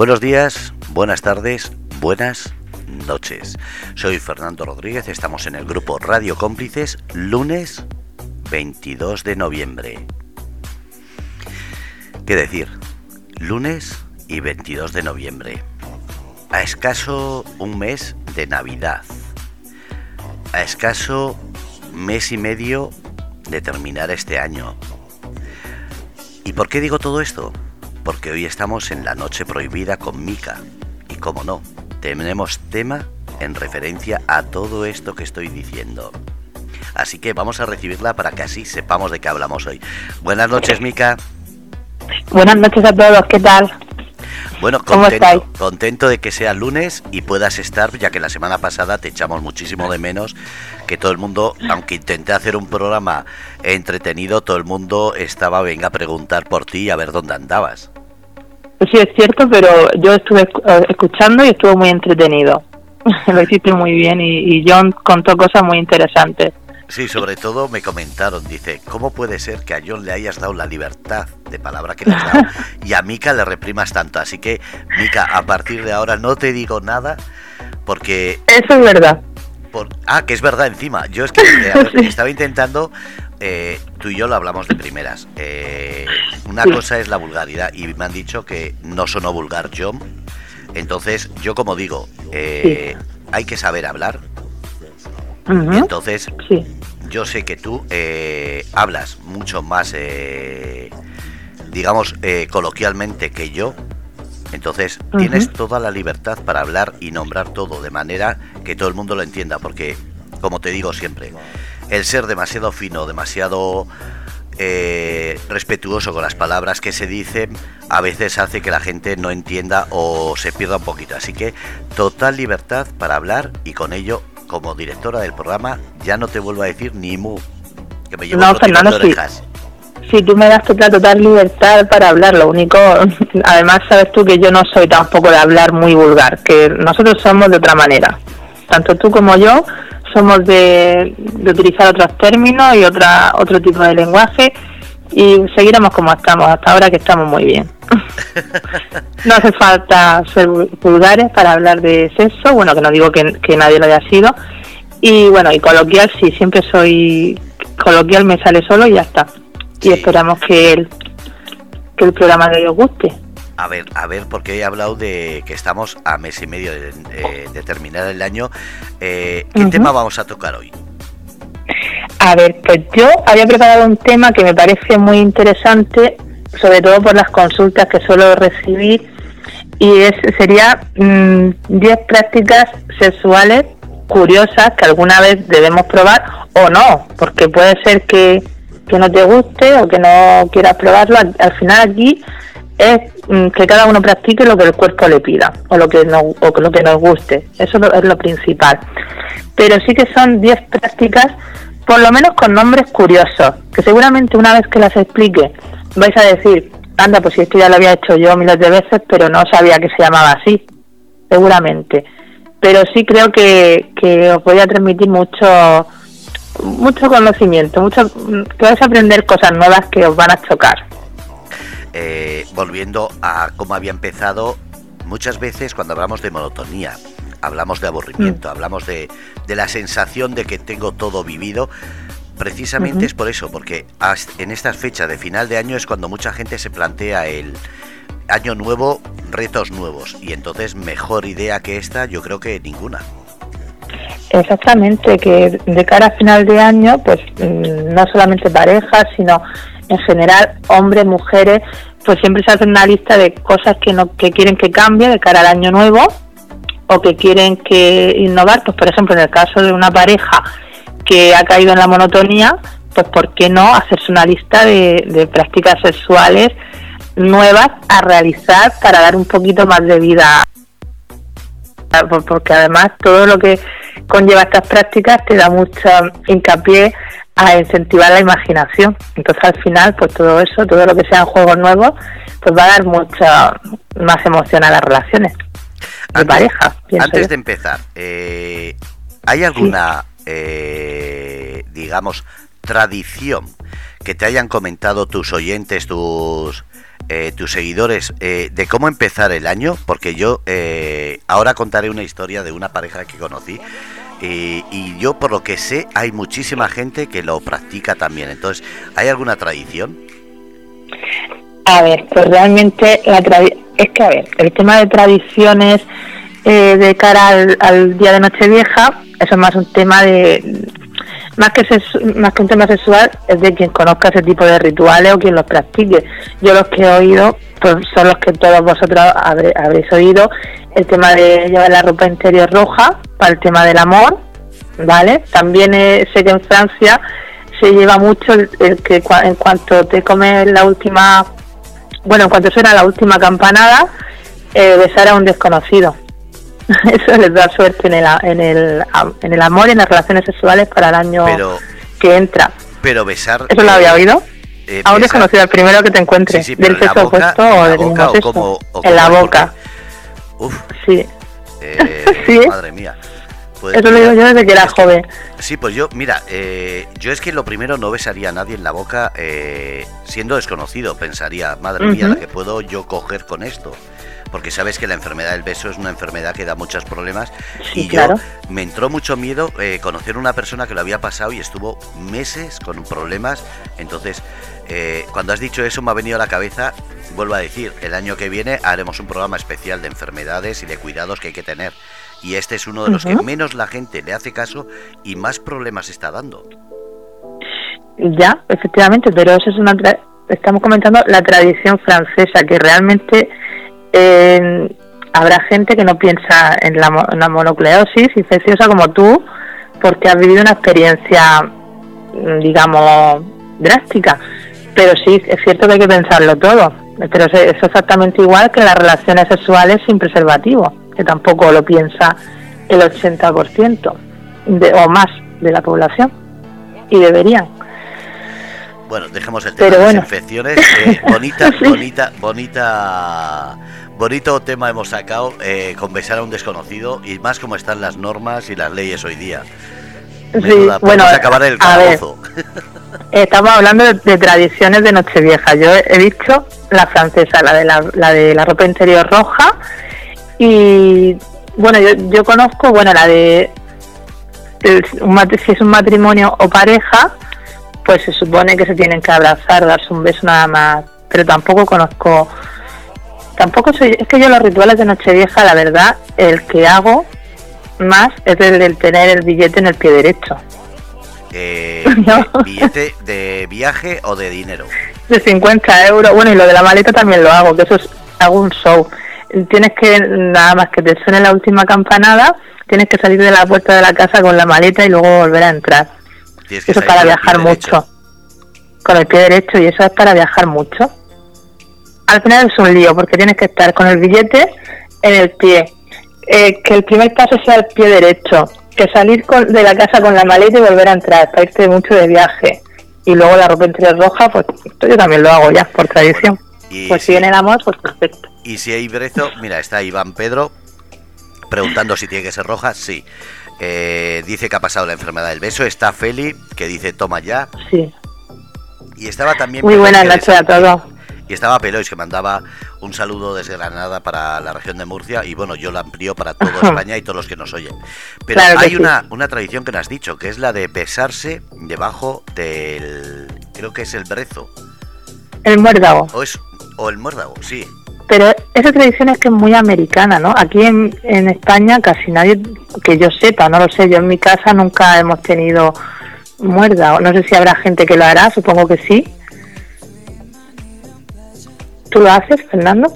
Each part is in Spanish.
Buenos días, buenas tardes, buenas noches. Soy Fernando Rodríguez, estamos en el grupo Radio Cómplices, lunes 22 de noviembre. ¿Qué decir? Lunes y 22 de noviembre. A escaso un mes de Navidad. A escaso mes y medio de terminar este año. ¿Y por qué digo todo esto? Porque hoy estamos en la noche prohibida con Mika. Y como no, tenemos tema en referencia a todo esto que estoy diciendo. Así que vamos a recibirla para que así sepamos de qué hablamos hoy. Buenas noches, Mika. Buenas noches a todos, ¿qué tal? Bueno, contento, contento de que sea lunes y puedas estar, ya que la semana pasada te echamos muchísimo de menos, que todo el mundo, aunque intenté hacer un programa entretenido, todo el mundo estaba, venga a preguntar por ti y a ver dónde andabas. Pues sí, es cierto, pero yo estuve eh, escuchando y estuvo muy entretenido. Lo hiciste muy bien y, y John contó cosas muy interesantes. Sí, sobre todo me comentaron, dice, ¿cómo puede ser que a John le hayas dado la libertad de palabra que le has dado y a Mika le reprimas tanto? Así que, Mika, a partir de ahora no te digo nada porque... Eso es verdad. ah, que es verdad encima. Yo es que estaba intentando, eh, tú y yo lo hablamos de primeras. Eh, una cosa es la vulgaridad y me han dicho que no sonó vulgar John. Entonces, yo como digo, eh, hay que saber hablar. Entonces, sí yo sé que tú eh, hablas mucho más, eh, digamos, eh, coloquialmente que yo. Entonces, tienes toda la libertad para hablar y nombrar todo de manera que todo el mundo lo entienda. Porque, como te digo siempre, el ser demasiado fino, demasiado respetuoso con las palabras que se dicen, a veces hace que la gente no entienda o se pierda un poquito. Así que total libertad para hablar y con ello como directora del programa, ya no te vuelvo a decir ni mu. Que me llevo no, Fernando, si, tú me das total, total libertad para hablar, lo único, además sabes tú que yo no soy tampoco de hablar muy vulgar, que nosotros somos de otra manera. Tanto tú como yo somos de, de utilizar otros términos y otra otro tipo de lenguaje y seguiremos como estamos, hasta ahora que estamos muy bien. no hace falta ser vulgares para hablar de sexo, bueno, que no digo que, nadie lo haya sido. Y bueno, y coloquial, sí, siempre soy coloquial, me sale solo y ya está. Y esperamos que el, que el programa de os guste. A ver, a ver, porque he hablado de que estamos a mes y medio de, terminar el año. Eh, ¿Qué tema vamos a tocar hoy? A ver, pues yo había preparado un tema que me parece muy interesante, sobre todo por las consultas que suelo recibir, y es sería 10 mm, prácticas sexuales curiosas que alguna vez debemos probar o no, porque puede ser que, que no te guste o que no quieras probarlo. Al, final aquí es mm, que cada uno practique lo que el cuerpo le pida o lo que, no, o lo que nos guste. Eso es lo principal. Pero sí que son 10 prácticas por lo menos con nombres curiosos, que seguramente una vez que las explique vais a decir, anda, pues si esto ya lo había hecho yo miles de veces, pero no sabía que se llamaba así, seguramente. Pero sí creo que, que os voy a transmitir mucho mucho conocimiento, mucho que vais a aprender cosas nuevas que os van a chocar. Eh, volviendo a cómo había empezado, muchas veces cuando hablamos de monotonía, hablamos de aburrimiento, mm. hablamos de, de, la sensación de que tengo todo vivido. Precisamente es por eso, porque en estas fechas de final de año es cuando mucha gente se plantea el año nuevo, retos nuevos. Y entonces mejor idea que esta yo creo que ninguna. Exactamente, que de cara a final de año, pues mm, no solamente parejas, sino en general hombres, mujeres, pues siempre se hace una lista de cosas que no que quieren que cambie de cara al año nuevo o que quieren que innovar, pues por ejemplo en el caso de una pareja que ha caído en la monotonía, pues por qué no hacerse una lista de, prácticas sexuales nuevas a realizar para dar un poquito más de vida porque además todo lo que conlleva estas prácticas te da mucho hincapié a incentivar la imaginación. Entonces al final, pues todo eso, todo lo que sean juegos nuevos, pues va a dar mucha más emoción a las relaciones antes, pareja. Antes de empezar, eh, ¿hay alguna, eh, digamos, tradición que te hayan comentado tus oyentes, tus eh, tus seguidores eh, de cómo empezar el año, porque yo eh, ahora contaré una historia de una pareja que conocí y yo por lo que sé hay muchísima gente que lo practica también. Entonces, ¿hay alguna tradición? A ver, pues realmente la es que, a ver, el tema de tradiciones de cara al, día de Nochevieja, eso es más un tema de más que más que un tema sexual es de quien conozca ese tipo de rituales o quien los practique. Yo los que he oído pues son los que todos vosotros habréis oído, el tema de llevar la ropa interior roja para el tema del amor, ¿vale? También eh, sé que en Francia se lleva mucho el, que en cuanto te comes la última, bueno, en cuanto suena la última campanada, eh, besar a un desconocido. eso les da suerte en el, en el, en el amor y en las relaciones sexuales para el año que entra. Pero besar. ¿Eso lo había oído? Eh, Aún desconocido, el primero que te encuentres, del sexo opuesto o del mismo sexo. en la boca. Uf. Sí. Eh, sí. Madre mía. Eso lo digo yo desde que era joven. Sí, pues yo, mira, eh, yo es que lo primero no besaría a nadie en la boca eh, siendo desconocido. Pensaría, madre mía, la que puedo yo coger con esto porque sabes que la enfermedad del beso es una enfermedad que da muchos problemas. Y yo me entró mucho miedo eh, conocer una persona que lo había pasado y estuvo meses con problemas, entonces eh, cuando has dicho eso me ha venido a la cabeza, vuelvo a decir, el año que viene haremos un programa especial de enfermedades y de cuidados que hay que tener y este es uno de los que menos la gente le hace caso y más problemas está dando. Ya, efectivamente, pero eso es una estamos comentando la tradición francesa que realmente eh, habrá gente que no piensa en la, mononucleosis infecciosa como tú, porque has vivido una experiencia, mm, digamos, drástica. Pero sí, es cierto que hay que pensarlo todo. Pero es exactamente igual que las relaciones sexuales sin preservativo, que tampoco lo piensa el 80% de, o más de la población. Y deberían. Bueno, dejemos el tema de las infecciones. Eh, bonita, bonita, bonita bonito tema hemos sacado eh, con besar a un desconocido y más como están las normas y las leyes hoy día. sí, bueno, acabar el estamos hablando de, tradiciones de Nochevieja. Yo he dicho la francesa, la de la, la de la ropa interior roja y bueno, yo, yo conozco, bueno, la de si es un matrimonio o pareja, pues se supone que se tienen que abrazar, darse un beso nada más, pero tampoco conozco tampoco soy, es que yo los rituales de Nochevieja, la verdad, el que hago más es el del tener el billete en el pie derecho. Eh, ¿Billete de viaje o de dinero? De 50 euros. Bueno, y lo de la maleta también lo hago, que eso es, hago un show. Tienes que, nada más que te suene la última campanada, tienes que salir de la puerta de la casa con la maleta y luego volver a entrar. Eso es para viajar mucho. Con el pie derecho y eso es para viajar mucho al final es un lío porque tienes que estar con el billete en el pie, eh, que el primer paso sea el pie derecho, que salir de la casa con la maleta y volver a entrar, para irte mucho de viaje. Y luego la ropa interior roja, pues yo también lo hago ya, por tradición. pues si viene el amor, pues perfecto. Y si hay brezo, mira, está Iván Pedro preguntando si tiene que ser roja, sí. Eh, dice que ha pasado la enfermedad del beso. Está Feli, que dice toma ya. Sí. Y estaba también... Muy buena noche a todos. Y estaba Pelois, que mandaba un saludo desde Granada para la región de Murcia y bueno, yo la amplío para toda España y todos los que nos oyen. Pero hay una, una tradición que nos has dicho, que es la de besarse debajo del... creo que es el brezo. El muérdago. O, es, o el muérdago, sí. Pero esa tradición es que es muy americana, ¿no? Aquí en, en España casi nadie, que yo sepa, no lo sé, yo en mi casa nunca hemos tenido muérdago. No sé si habrá gente que lo hará, supongo que sí ¿Tú lo haces, Fernando?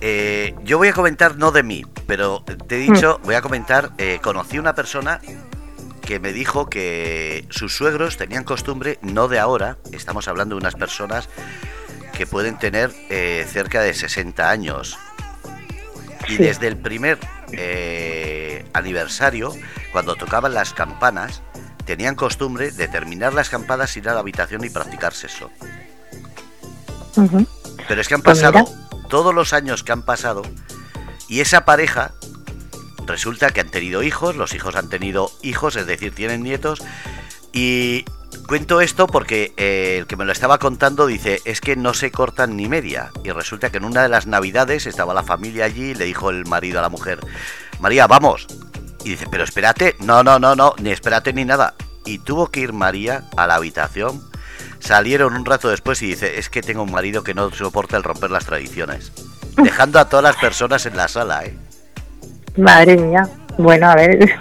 Eh, yo voy a comentar no de mí, pero te he dicho, mm. voy a comentar, eh, conocí una persona que me dijo que sus suegros tenían costumbre, no de ahora, estamos hablando de unas personas que pueden tener eh, cerca de 60 años. Y desde el primer aniversario, cuando tocaban las campanas, tenían costumbre de terminar las campanas, ir a la habitación y practicar sexo. Pero es que han pues pasado todos los años que han pasado y esa pareja resulta que han tenido hijos, los hijos han tenido hijos, es decir, tienen nietos y cuento esto porque eh, el que me lo estaba contando dice, es que no se cortan ni media. Y resulta que en una de las navidades estaba la familia allí y le dijo el marido a la mujer, María, vamos. Y dice, pero espérate, no, no, no, no, ni espérate ni nada. Y tuvo que ir María a la habitación. Salieron un rato después y dice, es que tengo un marido que no soporta el romper las tradiciones. Dejando a todas las personas en la sala, ¿eh? Madre mía. Bueno, a ver,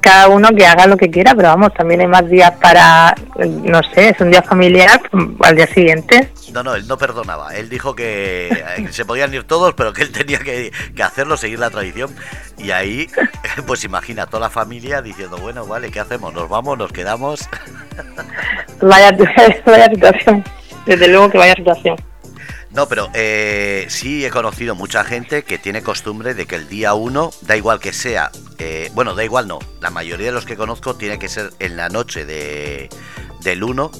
cada uno que haga lo que quiera, pero vamos, también hay más días para, no sé, es un día familiar al día siguiente. No, no, él no perdonaba. Él dijo que eh, se podían ir todos, pero que él tenía que, hacerlo, seguir la tradición. Y ahí, pues imagina toda la familia diciendo, bueno, vale, ¿qué hacemos? ¿Nos vamos? ¿Nos quedamos? Vaya, vaya situación. Desde luego que vaya situación. No, pero eh, sí he conocido mucha gente que tiene costumbre de que el día 1, da igual que sea, eh, bueno, da igual no, la mayoría de los que conozco tiene que ser en la noche de, del 1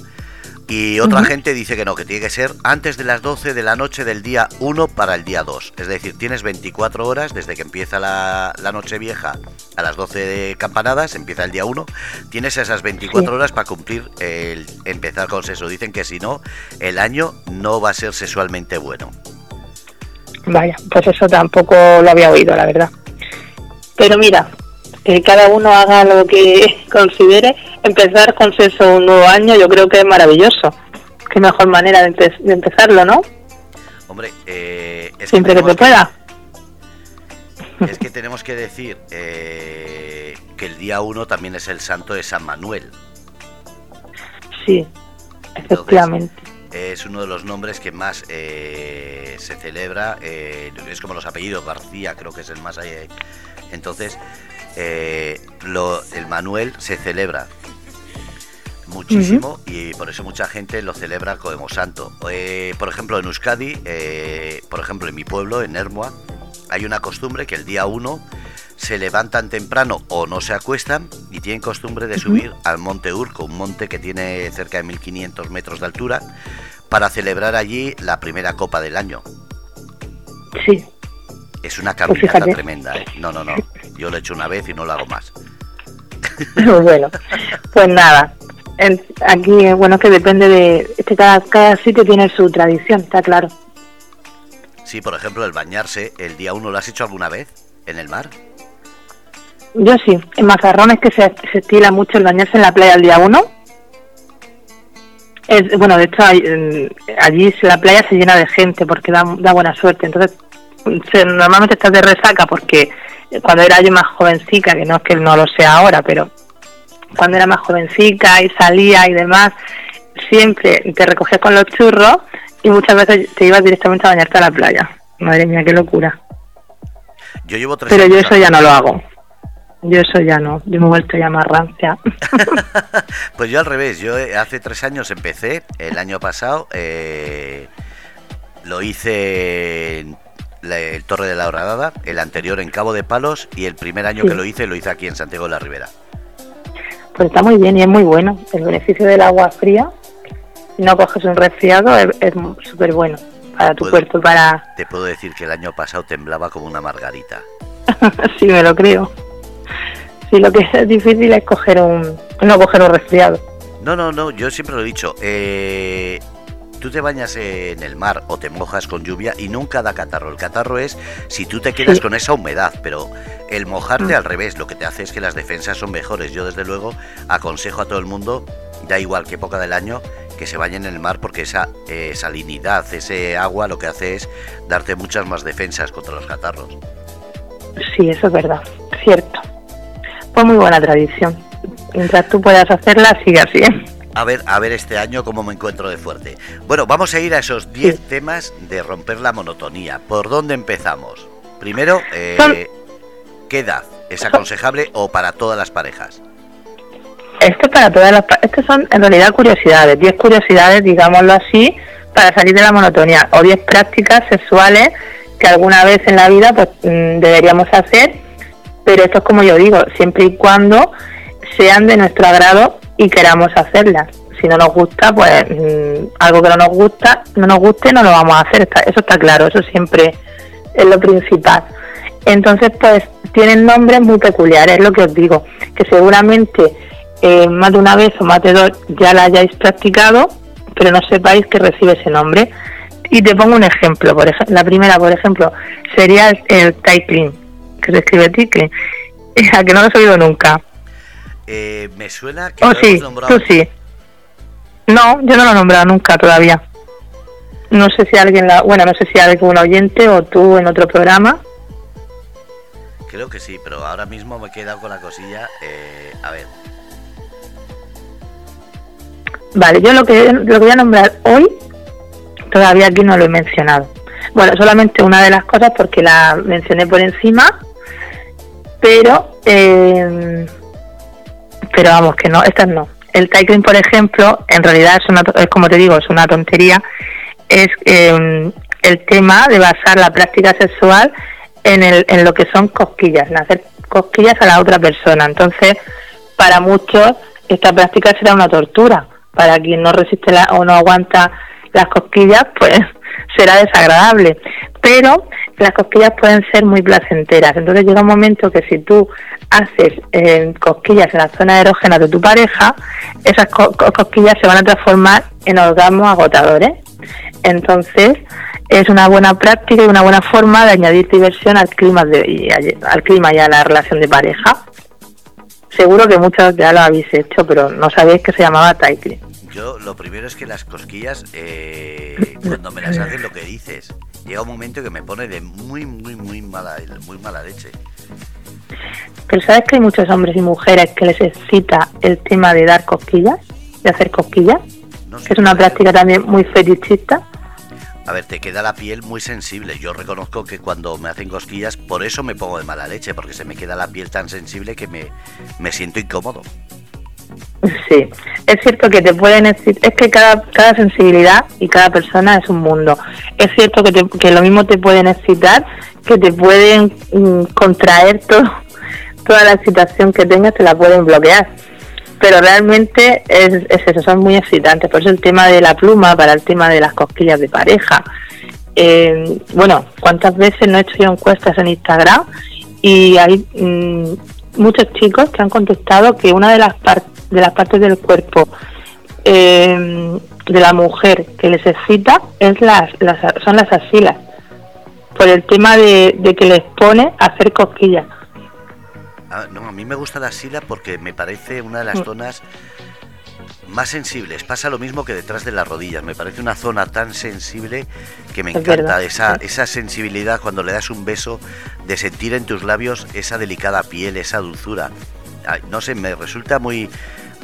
y otra gente dice que no, que tiene que ser antes de las 12 de la noche del día 1 para el día 2. Es decir, tienes 24 horas desde que empieza la, noche vieja a las 12 de campanadas, empieza el día 1. Tienes esas 24 horas para cumplir el empezar con sexo. Dicen que si no, el año no va a ser sexualmente bueno. Vaya, pues eso tampoco lo había oído, la verdad. Pero mira, que cada uno haga lo que considere. Empezar con sexo un nuevo año yo creo que es maravilloso. Qué mejor manera de, empezarlo, ¿no? Hombre, eh, siempre que, se pueda. es que tenemos que decir eh, que el día 1 también es el santo de San Manuel. Sí, efectivamente. es uno de los nombres que más eh, se celebra, es como los apellidos, García creo que es el más... entonces, eh, lo, el Manuel se celebra muchísimo y por eso mucha gente lo celebra como santo. Eh, por ejemplo, en Euskadi, eh, por ejemplo, en mi pueblo, en Hermoa, hay una costumbre que el día 1 se levantan temprano o no se acuestan y tienen costumbre de subir al Monte Urco, un monte que tiene cerca de 1500 metros de altura, para celebrar allí la primera copa del año. Sí. Es una pues caminata tremenda, ¿eh? No, no, no. Yo lo he hecho una vez y no lo hago más. bueno, pues nada. Aquí, bueno, que depende de. que cada, cada sitio tiene su tradición, está claro. Sí, por ejemplo, el bañarse, el día uno, ¿lo has hecho alguna vez en el mar? Yo sí. En Mazarrón es que se, se estila mucho el bañarse en la playa el día uno. Es, bueno, de hecho, allí la playa se llena de gente porque da, da buena suerte. Entonces, normalmente estás de resaca porque cuando era yo más jovencica, que no es que no lo sea ahora, pero cuando era más jovencica y salía y demás, siempre te recogías con los churros y muchas veces te ibas directamente a bañarte a la playa. Madre mía, qué locura. Yo llevo Pero yo eso ya no lo hago. Yo eso ya no, yo me he vuelto ya más rancia. pues yo al revés, yo hace tres años empecé, el año pasado, eh, lo hice el Torre de la Horadada, el anterior en Cabo de Palos y el primer año que lo hice lo hice aquí en Santiago de la Ribera. Pues está muy bien y es muy bueno. El beneficio del agua fría, si no coges un resfriado, es súper bueno para tu cuerpo. para Te puedo decir que el año pasado temblaba como una margarita. sí, me lo creo. Sí, lo que es difícil es coger un, no coger un resfriado. No, no, no, yo siempre lo he dicho. Eh, tú te bañas en el mar o te mojas con lluvia y nunca da catarro. El catarro es si tú te quedas con esa humedad, pero el mojarte mm. al revés lo que te hace es que las defensas son mejores. Yo desde luego aconsejo a todo el mundo, da igual qué época del año, que se bañen en el mar porque esa eh, salinidad, ese agua lo que hace es darte muchas más defensas contra los catarros. Sí, eso es verdad, cierto. Fue muy buena tradición. Mientras tú puedas hacerla, sigue así. ¿eh? A ver, a ver este año cómo me encuentro de fuerte. Bueno, vamos a ir a esos 10 temas de romper la monotonía. ¿Por dónde empezamos? Primero, eh, ¿qué edad es aconsejable o para todas las parejas? Esto para todas las Estas son en realidad curiosidades, 10 curiosidades, digámoslo así, para salir de la monotonía, o 10 prácticas sexuales que alguna vez en la vida pues mm, deberíamos hacer, pero esto es como yo digo, siempre y cuando sean de nuestro agrado y queramos hacerlas. Si no nos gusta, pues mm, algo que no nos gusta, no nos guste, no lo vamos a hacer. eso está claro, eso siempre es lo principal. Entonces, pues tienen nombres muy peculiares, es lo que os digo, que seguramente eh, más de una vez o más de dos ya la hayáis practicado, pero no sepáis que recibe ese nombre. Y te pongo un ejemplo. Por ejemplo, la primera, por ejemplo, sería el, el que se escribe Tickling. A que no lo has oído nunca. Eh, me suena que oh, sí, tú sí. No, yo no lo he nombrado nunca todavía. No sé si alguien la, bueno, no sé si algún oyente o tú en otro programa. Creo que sí, pero ahora mismo me he quedado con la cosilla. Eh, a ver. Vale, yo lo que lo que voy a nombrar hoy todavía aquí no lo he mencionado. Bueno, solamente una de las cosas porque la mencioné por encima, pero eh, pero vamos que no, estas no. El cycling, por ejemplo, en realidad es, una, es como te digo, es una tontería. Es eh, el tema de basar la práctica sexual en, el, en lo que son cosquillas, en hacer cosquillas a la otra persona. Entonces, para muchos, esta práctica será una tortura. Para quien no resiste la, o no aguanta las cosquillas, pues será desagradable. Pero las cosquillas pueden ser muy placenteras. Entonces llega un momento que si tú haces eh, cosquillas en la zona erógena de tu pareja, esas cosquillas se van a transformar en orgasmos agotadores. Entonces es una buena práctica y una buena forma de añadir diversión al clima, de, y al clima y a la relación de pareja. Seguro que muchos ya lo habéis hecho, pero no sabéis que se llamaba Taikli. Yo lo primero es que las cosquillas, eh, cuando me las hacen lo que dices, llega un momento que me pone de muy, muy, muy mala, muy mala leche. Pero ¿sabes que hay muchos hombres y mujeres que les excita el tema de dar cosquillas? De hacer cosquillas. que es una práctica también muy fetichista. A ver, te queda la piel muy sensible. Yo reconozco que cuando me hacen cosquillas, por eso me pongo de mala leche, porque se me queda la piel tan sensible que me, me siento incómodo. Sí, es cierto que te pueden es que cada, cada sensibilidad y cada persona es un mundo. Es cierto que, que lo mismo te pueden excitar, que te pueden mm, contraer todo, toda la excitación que tengas, te la pueden bloquear. Pero realmente es, es eso, son muy excitantes. Por eso el tema de la pluma, para el tema de las cosquillas de pareja. Eh, bueno, ¿cuántas veces no he hecho yo encuestas en Instagram? Y hay mm, muchos chicos que han contestado que una de las partes de las partes del cuerpo eh, de la mujer que les excita es las, las, son las asilas, por el tema de, que les pone a hacer cosquillas. Ah, no, a mí me gusta la asila porque me parece una de las mm. zonas más sensibles. Pasa lo mismo que detrás de las rodillas. Me parece una zona tan sensible que me encanta esa, esa sensibilidad cuando le das un beso, de sentir en tus labios esa delicada piel, esa dulzura. No sé, me resulta muy,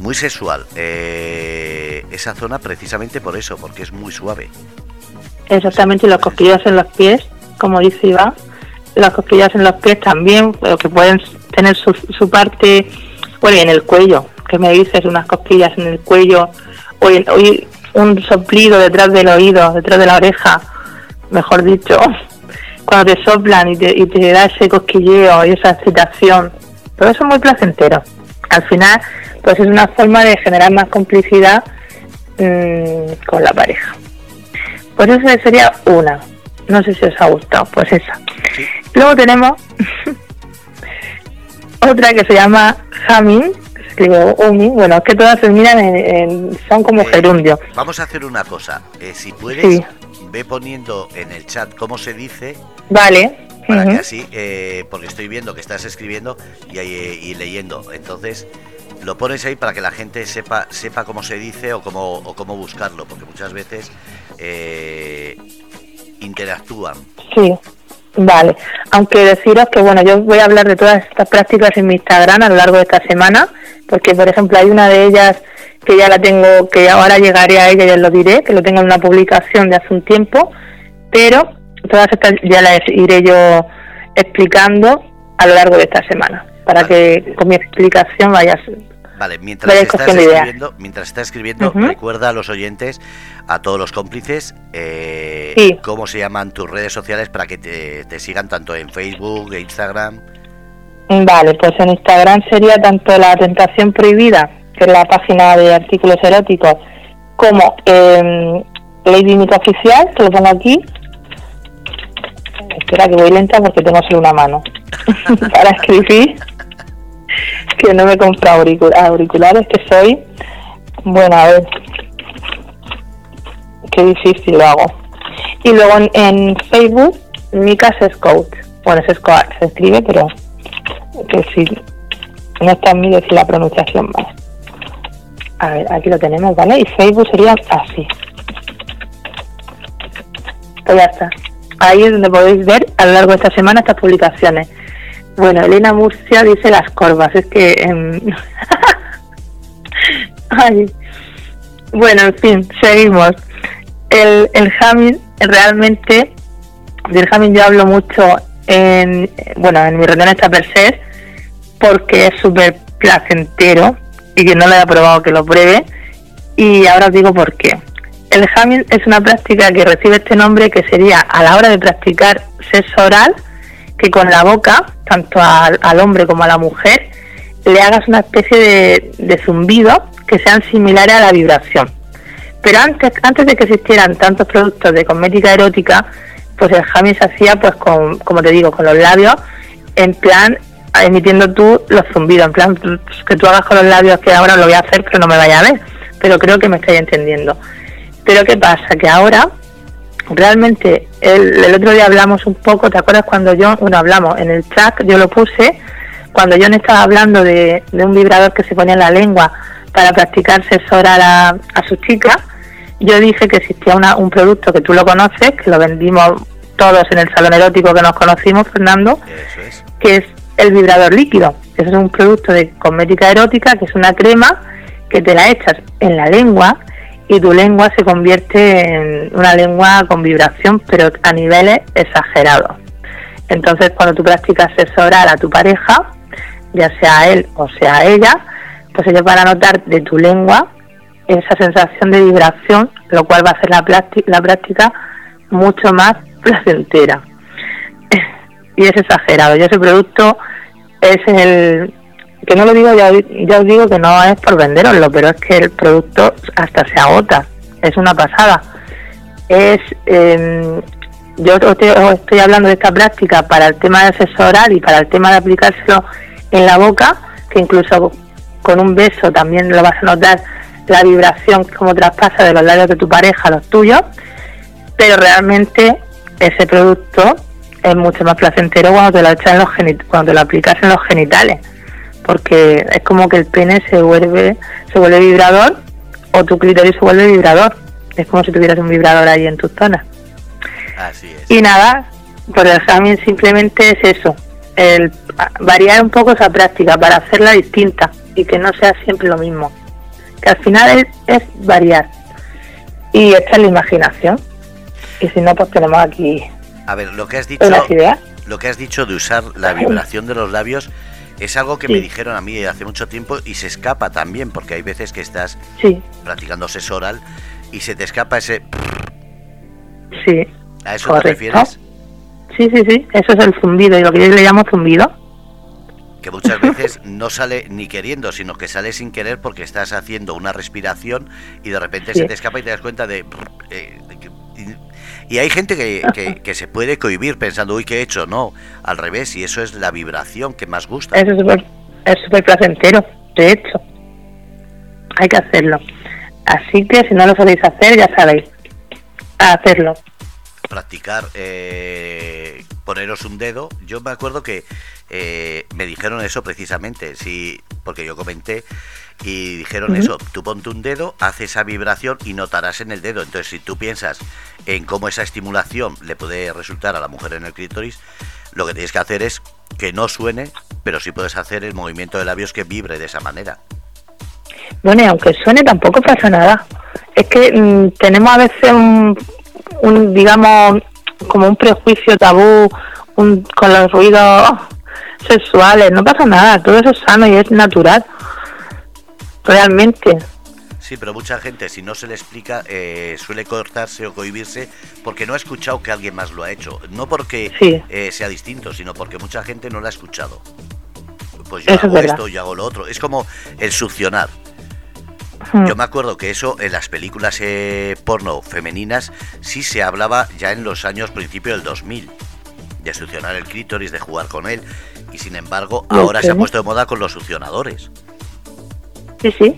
muy sexual eh, esa zona precisamente por eso, porque es muy suave. Exactamente, y los cosquillas en los pies, como dice Iván, las cosquillas en los pies también, pero que pueden tener su, parte, bueno, y en el cuello, que me dices, unas cosquillas en el cuello, o, un soplido detrás del oído, detrás de la oreja, mejor dicho, cuando te soplan y te, y te da ese cosquilleo y esa excitación, todo eso es muy placentero. Al final, pues es una forma de generar más complicidad mm, con la pareja. Pues esa sería una. No sé si os ha gustado, pues esa. Luego tenemos otra que se llama Jamin, escribo Umi, bueno, es que todas terminan en, son como eh, gerundio. Vamos a hacer una cosa, eh, si puedes, ve poniendo en el chat cómo se dice. Vale. Para que así, eh, porque estoy viendo que estás escribiendo y, y leyendo, entonces lo pones ahí para que la gente sepa sepa cómo se dice o cómo, o cómo buscarlo, porque muchas veces eh, interactúan. Sí, vale. Aunque deciros que, bueno, yo voy a hablar de todas estas prácticas en mi Instagram a lo largo de esta semana, porque, por ejemplo, hay una de ellas que ya la tengo, que ahora llegaré a ella y os lo diré, que lo tengo en una publicación de hace un tiempo, pero todas estas ya las iré yo explicando a lo largo de esta semana, para que con mi explicación vayas Vale, mientras estás, escribiendo, mientras estás escribiendo, recuerda a los oyentes, a todos los cómplices, eh, cómo se llaman tus redes sociales para que te, sigan tanto en Facebook e Instagram. Vale, pues en Instagram sería tanto La Tentación Prohibida, que es la página de artículos eróticos, como eh, Lady Mica Oficial, que lo pongo aquí. Espera que voy lenta porque tengo solo una mano para escribir. que no me he comprado auriculares, que soy. Bueno, a ver. Qué difícil lo hago. Y luego en, Facebook, Mika es coach. Bueno, es coach, se escribe, pero que sí, no está en mí decir la pronunciación más. A ver, aquí lo tenemos, ¿vale? Y Facebook sería así. Pues ya está. Ahí es donde podéis ver a lo largo de esta semana estas publicaciones. Bueno, Elena Murcia dice las corvas. Es que... Em, Ay. Bueno, en fin, seguimos. El, el realmente, del Jamin yo hablo mucho en, bueno, en mi reunión esta per se, porque es súper placentero y que no lo haya probado que lo pruebe. Y ahora os digo por qué. El jamming es una práctica que recibe este nombre que sería a la hora de practicar sexo oral, que con la boca, tanto al, hombre como a la mujer, le hagas una especie de, de, zumbido que sean similares a la vibración. Pero antes, antes de que existieran tantos productos de cosmética erótica, pues el jamming se hacía, pues con, como te digo, con los labios, en plan emitiendo tú los zumbidos, en plan que tú hagas con los labios que ahora lo voy a hacer, pero no me vaya a ver. Pero creo que me estáis entendiendo. Pero ¿qué pasa? Que ahora, realmente, el, el otro día hablamos un poco, ¿te acuerdas cuando yo, bueno, hablamos en el chat, yo lo puse, cuando yo no estaba hablando de, un vibrador que se ponía en la lengua para practicar sexo oral a, a sus chicas, yo dije que existía una, un producto que tú lo conoces, que lo vendimos todos en el salón erótico que nos conocimos, Fernando, que es el vibrador líquido. Eso es un producto de cosmética erótica, que es una crema que te la echas en la lengua y tu lengua se convierte en una lengua con vibración, pero a niveles exagerados. Entonces, cuando tú practicas sexo oral a tu pareja, ya sea él o sea ella, pues ellos van a notar de tu lengua esa sensación de vibración, lo cual va a hacer la, la práctica mucho más placentera. Y es exagerado. Y ese producto es el que no lo digo, ya, ya os digo que no es por venderoslo, pero es que el producto hasta se agota. Es una pasada. Es eh, yo os estoy hablando de esta práctica para el tema de asesorar y para el tema de aplicárselo en la boca, que incluso con un beso también lo vas a notar la vibración como traspasa de los labios de tu pareja a los tuyos, pero realmente ese producto es mucho más placentero cuando te lo echas en los cuando te lo aplicas en los genitales, porque es como que el pene se vuelve se vuelve vibrador o tu clítoris se vuelve vibrador, es como si tuvieras un vibrador ahí en tus zonas. Así es. Y nada, por el examen simplemente es eso, el variar un poco esa práctica para hacerla distinta y que no sea siempre lo mismo que al final es, variar. Y esta es la imaginación. Y si no, pues tenemos aquí. A ver, lo que has dicho. Lo que has dicho de usar la vibración de los labios es algo que me dijeron a mí hace mucho tiempo y se escapa también, porque hay veces que estás practicando sexo oral y se te escapa ese. Sí. ¿A eso te refieres? Sí, sí, sí. Eso es el zumbido, y lo que yo le llamo zumbido que muchas veces no sale ni queriendo, sino que sale sin querer porque estás haciendo una respiración y de repente se te escapa y te das cuenta de... Eh, y, hay gente que, que, se puede cohibir pensando, uy, ¿qué he hecho? No, al revés, y eso es la vibración que más gusta. Eso es súper placentero, de hecho. Hay que hacerlo. Así que si no lo sabéis hacer, ya sabéis, hacerlo practicar eh, poneros un dedo. Yo me acuerdo que eh, me dijeron eso precisamente, sí, porque yo comenté y dijeron eso, tú ponte un dedo, hace esa vibración y notarás en el dedo. Entonces, si tú piensas en cómo esa estimulación le puede resultar a la mujer en el clítoris, lo que tienes que hacer es que no suene, pero sí puedes hacer el movimiento de labios que vibre de esa manera. Bueno, y aunque suene tampoco pasa nada. Es que mm, tenemos a veces un, un, digamos, como un prejuicio tabú un, con los ruidos sexuales, no pasa nada, todo eso es sano y es natural, realmente. Sí, pero mucha gente, si no se le explica, eh, suele cortarse o cohibirse porque no ha escuchado que alguien más lo ha hecho. No porque eh, sea distinto, sino porque mucha gente no lo ha escuchado. Pues yo hago esto, yo hago lo otro. Es como el succionar. Hmm. Yo me acuerdo que eso en las películas eh, porno femeninas sí se hablaba ya en los años principio del 2000, de succionar el clítoris, de jugar con él Y sin embargo, ahora se ha puesto de moda con los succionadores. Sí, sí,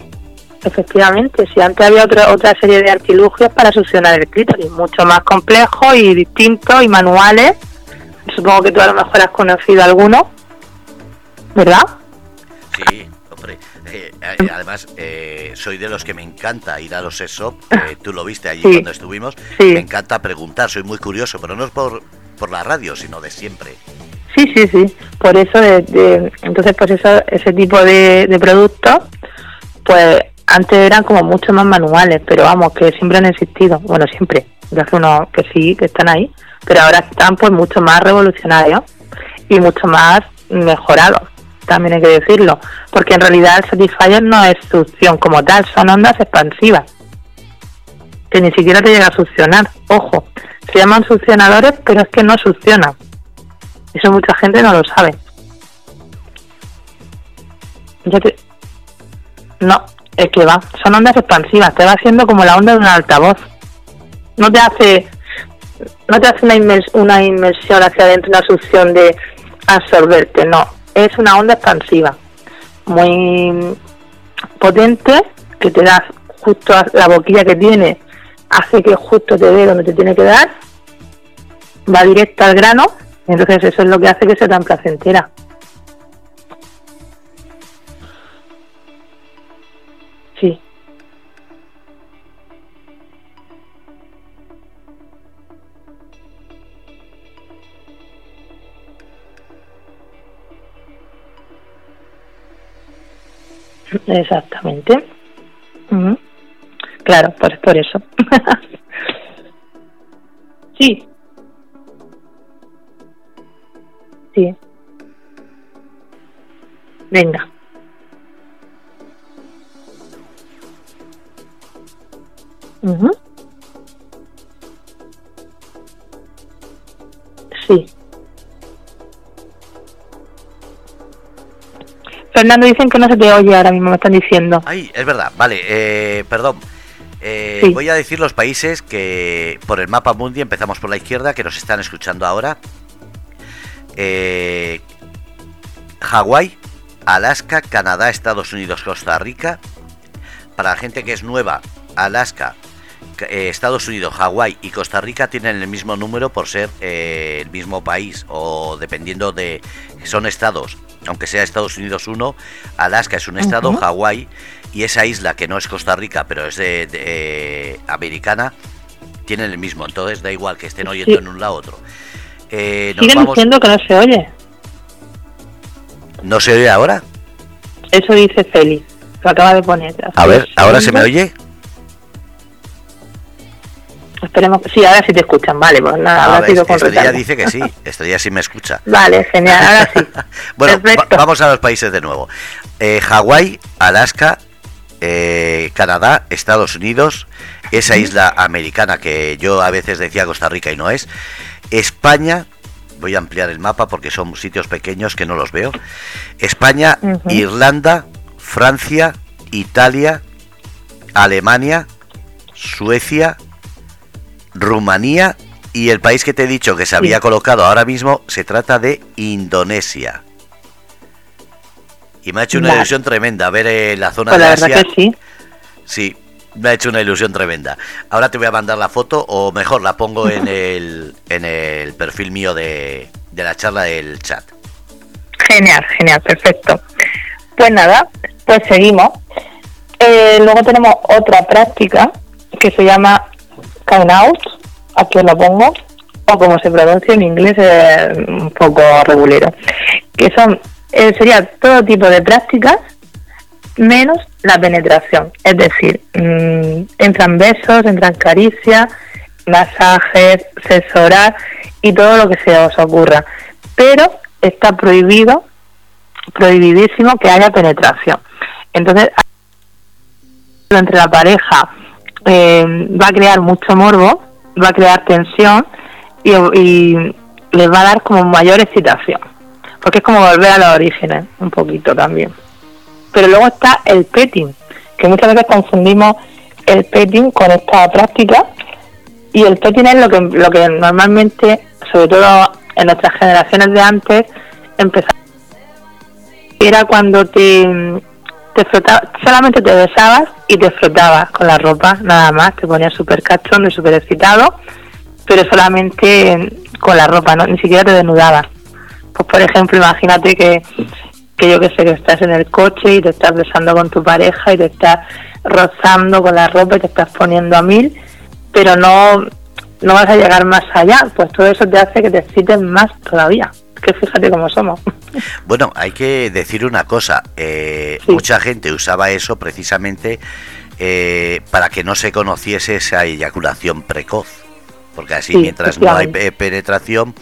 efectivamente. Si antes había otra otra serie de artilugios para succionar el clítoris, mucho más complejos y distintos y manuales. Supongo que tú a lo mejor has conocido alguno, ¿verdad? Sí, además, eh, soy de los que me encanta ir a los sex shop. tú lo viste allí cuando estuvimos. Me encanta preguntar, soy muy curioso, pero no es por, por la radio, sino de siempre. Sí, sí, sí. Por eso, de, entonces, pues eso, ese tipo de, de productos, pues antes eran como mucho más manuales, pero vamos, que siempre han existido. Bueno, siempre. Ya que uno que sí, que están ahí, pero ahora están pues mucho más revolucionarios y mucho más mejorados también hay que decirlo, porque en realidad el Satisfyer no es succión como tal, son ondas expansivas, que ni siquiera te llega a succionar. Ojo, se llaman succionadores, pero es que no succionan. Eso mucha gente no lo sabe. No, es que va, son ondas expansivas, te va haciendo como la onda de un altavoz. No te hace no te hace una, una inmersión hacia adentro, una succión de absorberte, no, es una onda expansiva muy potente que te da justo la boquilla que tiene hace que justo te dé donde te tiene que dar va directa al grano entonces eso es lo que hace que sea tan placentera Exactamente. Claro, pues por eso. sí. Sí. Venga. Sí. Fernando, dicen que no se te oye ahora mismo, me están diciendo. Ay, es verdad, vale, eh, perdón. Eh, voy a decir los países que por el mapa mundi empezamos por la izquierda, que nos están escuchando ahora. Eh, Hawái, Alaska, Canadá, Estados Unidos, Costa Rica. Para la gente que es nueva, Alaska, Estados Unidos, Hawái y Costa Rica tienen el mismo número por ser el mismo país o dependiendo de son estados aunque sea Estados Unidos uno, Alaska es un estado, Hawái y esa isla que no es Costa Rica, pero es de, eh, americana, tienen el mismo. Entonces da igual que estén oyendo en un lado otro. Eh, Siguen diciendo que no se oye. ¿No se oye ahora? Eso dice Feli, lo acaba de poner. A ver, ¿ahora se me oye? Esperemos que sí, ahora sí te escuchan, vale, pues nada, ahora sido con Estrella dice que sí, Estrella sí me escucha. Vale, genial, ahora sí. bueno, vamos a los países de nuevo. Eh, Hawái, Alaska, eh, Canadá, Estados Unidos, esa isla americana que yo a veces decía Costa Rica y no es, España, voy a ampliar el mapa porque son sitios pequeños que no los veo, España, Irlanda, Francia, Italia, Alemania, Suecia, Rumanía y el país que te he dicho que se había colocado ahora mismo se trata de Indonesia. Y me ha hecho una ilusión tremenda ver eh, la zona pues de Asia. sí. Sí, me ha hecho una ilusión tremenda. Ahora te voy a mandar la foto, o mejor la pongo en el, en el perfil mío de, de la charla del chat. Genial, genial, perfecto. Pues nada, pues seguimos. Eh, luego tenemos otra práctica que se llama count out, aquí lo pongo, o como se pronuncia en inglés, un poco regulero, que son, eh, sería todo tipo de prácticas menos la penetración, es decir, mm, entran besos, entran caricias, masajes, sexo y todo lo que se os ocurra, pero está prohibido, prohibidísimo que haya penetración. Entonces, entre la pareja eh, va a crear mucho morbo, va a crear tensión y, les va a dar como mayor excitación. Porque es como volver a los orígenes, un poquito también. Pero luego está el petting, que muchas veces confundimos el petting con esta práctica. Y el petting es lo que, lo que normalmente, sobre todo en nuestras generaciones de antes, empezamos era cuando te, te frotaba, solamente te besabas y te frotabas con la ropa, nada más, te ponías súper cachondo y súper excitado, pero solamente con la ropa, ¿no? ni siquiera te desnudabas. Pues por ejemplo, imagínate que, que yo que sé, que estás en el coche y te estás besando con tu pareja y te estás rozando con la ropa y te estás poniendo a mil, pero no, no vas a llegar más allá, pues todo eso te hace que te excites más todavía. Que fíjate cómo somos. Bueno, hay que decir una cosa, eh, mucha gente usaba eso precisamente eh, para que no se conociese esa eyaculación precoz porque así mientras no hay penetración,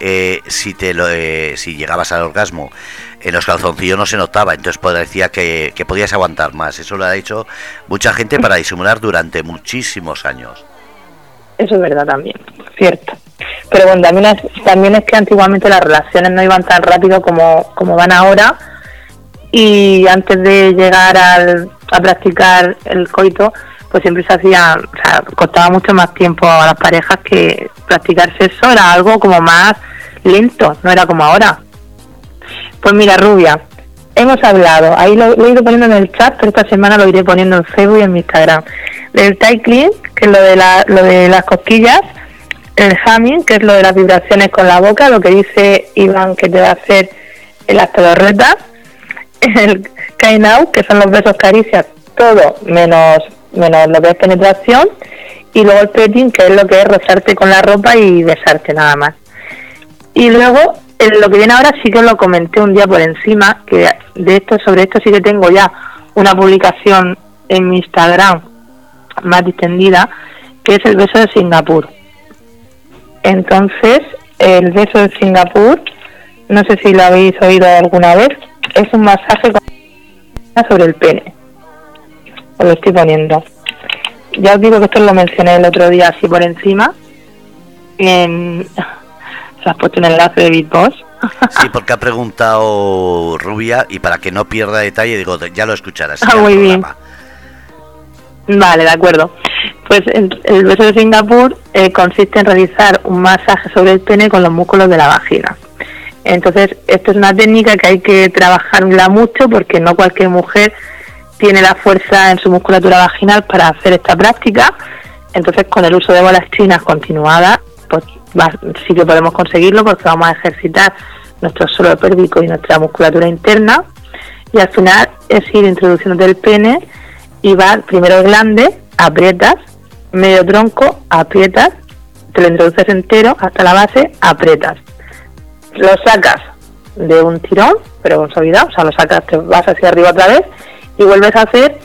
eh, si te lo, si llegabas al orgasmo en los calzoncillos no se notaba, entonces decía que, que podías aguantar más. Eso lo ha hecho mucha gente para disimular durante muchísimos años. Eso es verdad también, cierto. Pero bueno, también es, también es que antiguamente las relaciones no iban tan rápido como, como van ahora y antes de llegar al, a practicar el coito, pues siempre se hacía, o sea, costaba mucho más tiempo a las parejas que practicar sexo era algo como más lento, no era como ahora. Pues mira, Rubia, hemos hablado, ahí lo, he ido poniendo en el chat, pero esta semana lo iré poniendo en Facebook y en mi Instagram, del tie clean, que es lo de, la, lo de las cosquillas, el humming, que es lo de las vibraciones con la boca, lo que dice Iván que te va a hacer el pedorretas, el kind que son los besos caricias, todo menos, menos lo que es penetración, y luego el petting, que es lo que es rozarte con la ropa y besarte nada más. Y luego, lo que viene ahora sí que lo comenté un día por encima, que de esto, sobre esto sí que tengo ya una publicación en mi Instagram más distendida, que es el beso de Singapur. Entonces, el beso de Singapur, no sé si lo habéis oído alguna vez, es un masaje sobre el pene. Os lo estoy poniendo. Ya os digo que esto lo mencioné el otro día así por encima. En... Se has puesto un enlace de Bitbox. Sí, porque ha preguntado Rubia y para que no pierda detalle, digo, ya lo escucharás. Ah, muy bien. Vale, de acuerdo. Pues el, beso de Singapur eh, consiste en realizar un masaje sobre el pene con los músculos de la vagina. Entonces, esto es una técnica que hay que trabajarla mucho porque no cualquier mujer tiene la fuerza en su musculatura vaginal para hacer esta práctica. Entonces, con el uso de bolas chinas continuadas, pues sí que podemos conseguirlo porque vamos a ejercitar nuestro suelo pélvico y nuestra musculatura interna. Y al final es ir introduciendo el pene y va primero glande, aprietas, medio tronco, aprietas, te lo introduces entero hasta la base, aprietas. Lo sacas de un tirón, pero con suavidad, o sea, lo sacas, te vas hacia arriba otra vez y vuelves a hacer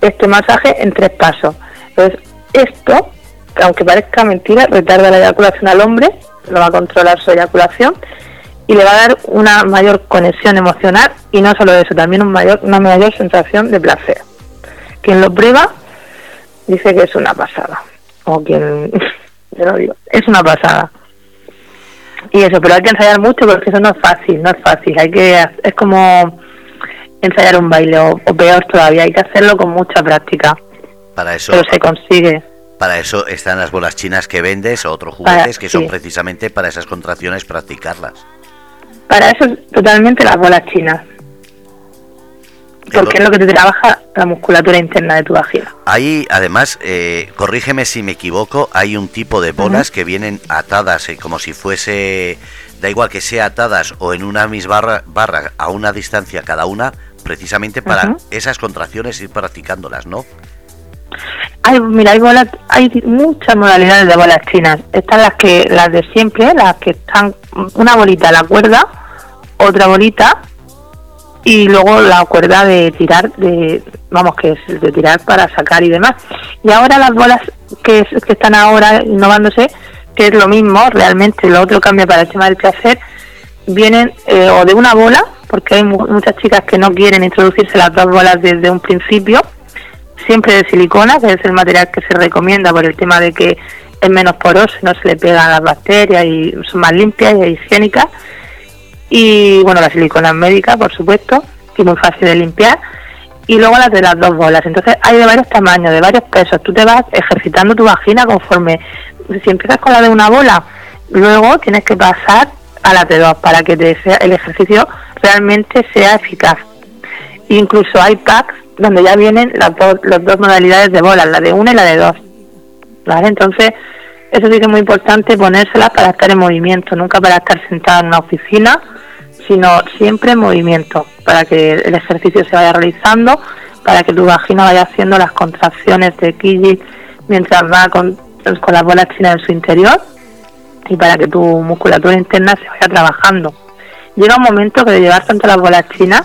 este masaje en tres pasos. Entonces, esto, aunque parezca mentira, retarda la eyaculación al hombre, lo va a controlar su eyaculación y le va a dar una mayor conexión emocional y no solo eso, también un mayor, una mayor sensación de placer. Quien lo prueba dice que es una pasada. O quien, lo digo, es una pasada. Y eso, pero hay que ensayar mucho porque eso no es fácil, no es fácil. Hay que, es como ensayar un baile o, peor todavía, hay que hacerlo con mucha práctica. Para eso. Pero se consigue. Para eso están las bolas chinas que vendes o otros juguetes que son precisamente para esas contracciones practicarlas. Para eso totalmente las bolas chinas porque es lo que te trabaja la musculatura interna de tu vagina. Ahí, además, eh, corrígeme si me equivoco, hay un tipo de bolas que vienen atadas, eh, como si fuese, da igual que sea atadas o en una misma barra, a una distancia cada una, precisamente para esas contracciones ir practicándolas, ¿no? Hay, mira, hay bolas, hay muchas modalidades de bolas chinas. Están las que, las de siempre, las que están una bolita a la cuerda, otra bolita y luego la cuerda de tirar, de vamos, que es de tirar para sacar y demás. Y ahora las bolas que, que están ahora innovándose, que es lo mismo, realmente lo otro cambia para el tema del placer, vienen eh, o de una bola, porque hay muchas chicas que no quieren introducirse las dos bolas desde un principio, siempre de silicona, que es el material que se recomienda por el tema de que es menos poroso, no se le pegan las bacterias y son más limpias y higiénicas y bueno, la silicona médica, por supuesto, que es muy fácil de limpiar, y luego las de las dos bolas. Entonces hay de varios tamaños, de varios pesos. Tú te vas ejercitando tu vagina conforme, si empiezas con la de una bola, luego tienes que pasar a la T2 para que te sea, el ejercicio realmente sea eficaz. Incluso hay packs donde ya vienen las dos, las dos modalidades de bolas, la de una y la de dos. ¿Vale? Entonces, eso sí que es muy importante ponérselas para estar en movimiento, nunca para estar sentado en una oficina, sino siempre en movimiento, para que el ejercicio se vaya realizando, para que tu vagina vaya haciendo las contracciones de Kiji mientras va con, con las bolas chinas en su interior y para que tu musculatura interna se vaya trabajando. Llega un momento que de llevar tanto las bolas chinas,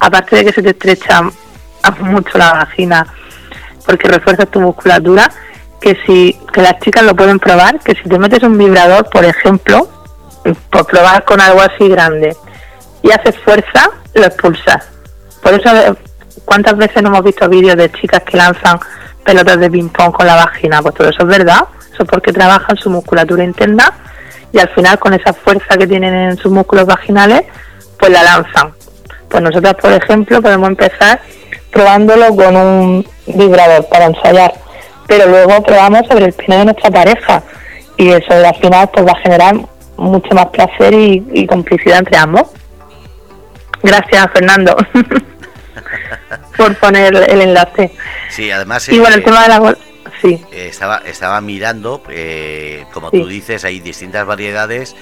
aparte de que se te estrecha mucho la vagina porque refuerzas tu musculatura, que si que las chicas lo pueden probar, que si te metes un vibrador, por ejemplo, por probar con algo así grande y haces fuerza, lo expulsas. Por eso, ¿cuántas veces no hemos visto vídeos de chicas que lanzan pelotas de ping-pong con la vagina? Pues todo eso es verdad. Eso es porque trabajan su musculatura interna y al final con esa fuerza que tienen en sus músculos vaginales, pues la lanzan. Pues nosotros, por ejemplo, podemos empezar probándolo con un vibrador para ensayar pero luego probamos sobre el pene de nuestra pareja y eso al final pues va a generar mucho más placer y, complicidad entre ambos. Gracias, Fernando, por poner el enlace. Sí, además... Y bueno, el eh, tema de la... Sí. Eh, estaba, estaba mirando, eh, como tú dices, hay distintas variedades.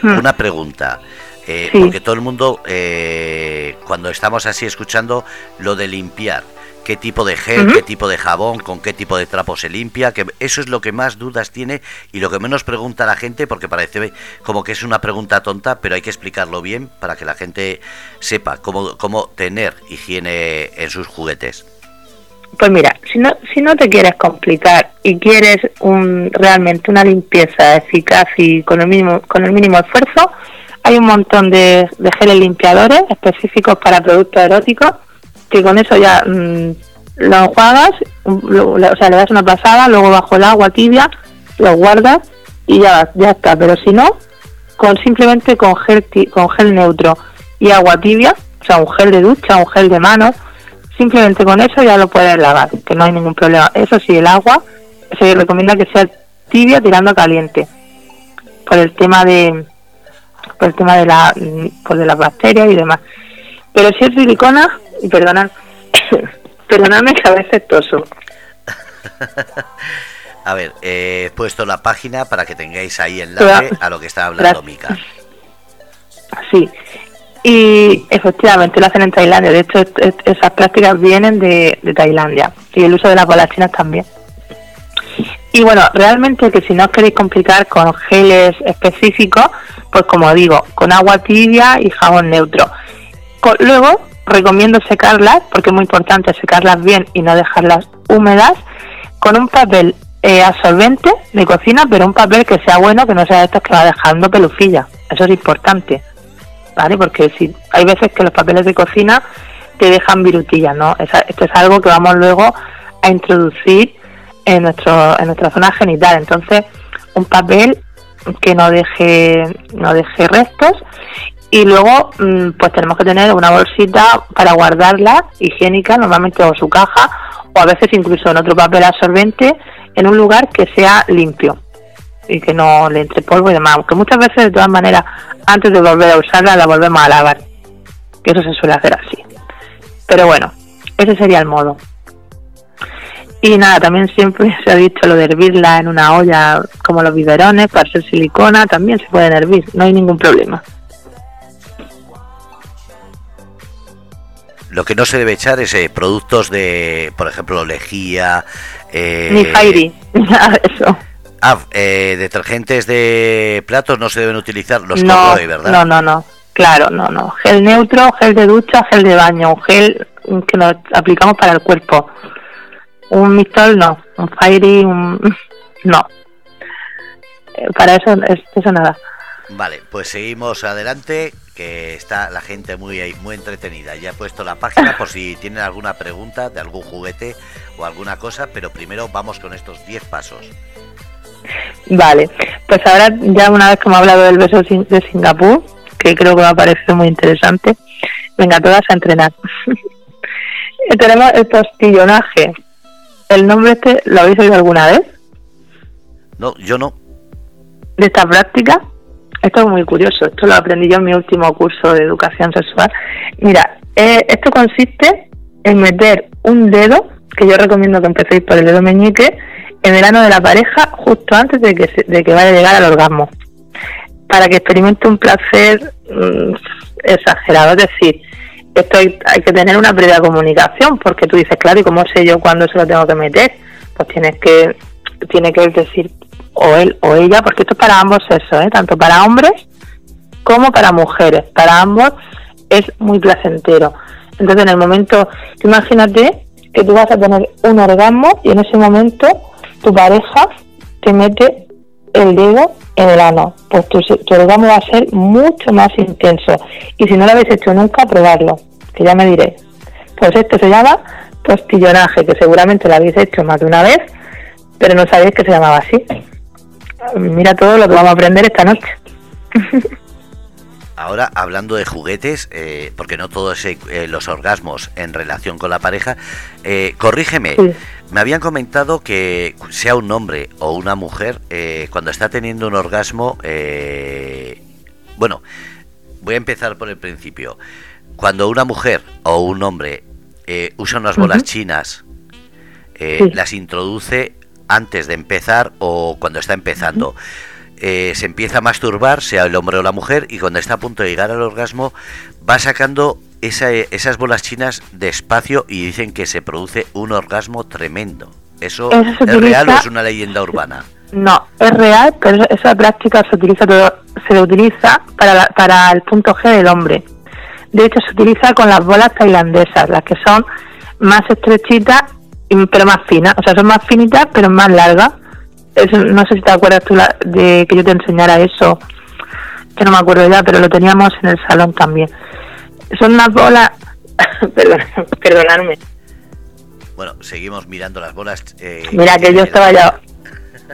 Hmm. Una pregunta. Porque todo el mundo, cuando estamos así escuchando lo de limpiar, qué tipo de gel, qué tipo de jabón, con qué tipo de trapo se limpia, que eso es lo que más dudas tiene y lo que menos pregunta la gente, porque parece como que es una pregunta tonta, pero hay que explicarlo bien para que la gente sepa cómo, cómo tener higiene en sus juguetes. Pues mira, si no, si no te quieres complicar y quieres un, realmente una limpieza eficaz y con el mínimo, con el mínimo esfuerzo, hay un montón de, de geles limpiadores específicos para productos eróticos que con eso ya mm, lo enjuagas, o sea, le das una pasada, luego bajo el agua tibia, lo guardas y ya, ya está. Pero si no, con simplemente con gel, con gel neutro y agua tibia, o sea, un gel de ducha, un gel de manos, simplemente con eso ya lo puedes lavar, que no hay ningún problema. Eso sí, el agua se recomienda que sea tibia tirando caliente, por el tema de por el tema de la pues de las bacterias y demás. Pero si es silicona, perdonad, perdonadme que a veces toso. a ver, he puesto la página para que tengáis ahí enlace a lo que está hablando Mika. Sí, y efectivamente lo hacen en Tailandia. De hecho, esas prácticas vienen de, Tailandia y el uso de las bolas chinas también. Y bueno, realmente que si no os queréis complicar con geles específicos, pues como digo, con agua tibia y jabón neutro. luego recomiendo secarlas, porque es muy importante secarlas bien y no dejarlas húmedas, con un papel eh, absorbente de cocina, pero un papel que sea bueno, que no sea de estos que va dejando pelucilla. Eso es importante, ¿vale? Porque si hay veces que los papeles de cocina te dejan virutillas, ¿no? esto es algo que vamos luego a introducir en, nuestro, en nuestra zona genital. Entonces, un papel que no deje, no deje restos y luego mm, pues tenemos que tener una bolsita para guardarla higiénica normalmente o su caja o a veces incluso en otro papel absorbente en un lugar que sea limpio y que no le entre polvo y demás. Aunque muchas veces de todas maneras antes de volver a usarla la volvemos a lavar. Que eso se suele hacer así. Pero bueno ese sería el modo. Y nada, también siempre se ha dicho lo de hervirla en una olla como los biberones para ser silicona, también se puede hervir, no hay ningún problema. Lo que no se debe echar es eh, productos de, por ejemplo, lejía. Eh, Ni Fairy, nada de eso. Ah, eh, detergentes de platos no se deben utilizar los no, ¿verdad? No, no, no. Claro, no, no. Gel neutro, gel de ducha, gel de baño, un gel que nos aplicamos para el cuerpo. Un mistol no, un Fairy, un... no. Eh, para eso, eso nada. Vale, pues seguimos adelante, que está la gente muy muy entretenida. Ya he puesto la página por si tienen alguna pregunta de algún juguete o alguna cosa, pero primero vamos con estos 10 pasos. Vale, pues ahora ya una vez que hemos hablado del beso de Singapur, que creo que me ha parecido muy interesante, venga todas a entrenar. Tenemos el postillonaje. ¿El nombre este lo habéis oído alguna vez? No, yo no. ¿De esta práctica? Esto es muy curioso, esto lo aprendí yo en mi último curso de educación sexual. Mira, eh, esto consiste en meter un dedo, que yo recomiendo que empecéis por el dedo meñique, en el ano de la pareja justo antes de que, de que vaya a llegar al orgasmo, para que experimente un placer mm, exagerado. Es decir, esto hay, que tener una previa comunicación, porque tú dices, claro, ¿y cómo sé yo cuándo se lo tengo que meter? Pues tienes que, tiene que decir o él o ella, porque esto es para ambos sexos, ¿eh? tanto para hombres como para mujeres. Para ambos es muy placentero. Entonces, en el momento, imagínate que tú vas a tener un orgasmo y en ese momento tu pareja te mete el dedo en el ano. Pues tu, tu orgasmo va a ser mucho más intenso. Y si no lo habéis hecho nunca, probarlo, que ya me diré. Pues esto se llama postillonaje, que seguramente lo habéis hecho más de una vez, pero no sabéis que se llamaba así. Mira todo lo que vamos a aprender esta noche. Ahora, hablando de juguetes, eh, porque no todos eh, los orgasmos en relación con la pareja, eh, corrígeme, me habían comentado que sea un hombre o una mujer, cuando está teniendo un orgasmo, bueno, voy a empezar por el principio. Cuando una mujer o un hombre usa unas bolas chinas, las introduce antes de empezar o cuando está empezando. Eh, se empieza a masturbar, sea el hombre o la mujer, y cuando está a punto de llegar al orgasmo, va sacando esas bolas chinas despacio y dicen que se produce un orgasmo tremendo. ¿Eso, es real o es una leyenda urbana? No, es real, pero esa práctica se utiliza todo, se utiliza para, para el punto G del hombre. De hecho, se utiliza con las bolas tailandesas, las que son más estrechitas pero más finas. O sea, son más finitas, pero más largas no sé si te acuerdas tú de que yo te enseñara eso, que no me acuerdo ya, pero lo teníamos en el salón también. Son unas bolas, perdón, perdonadme. Bueno, seguimos mirando las bolas. Eh, Mira que yo estaba ya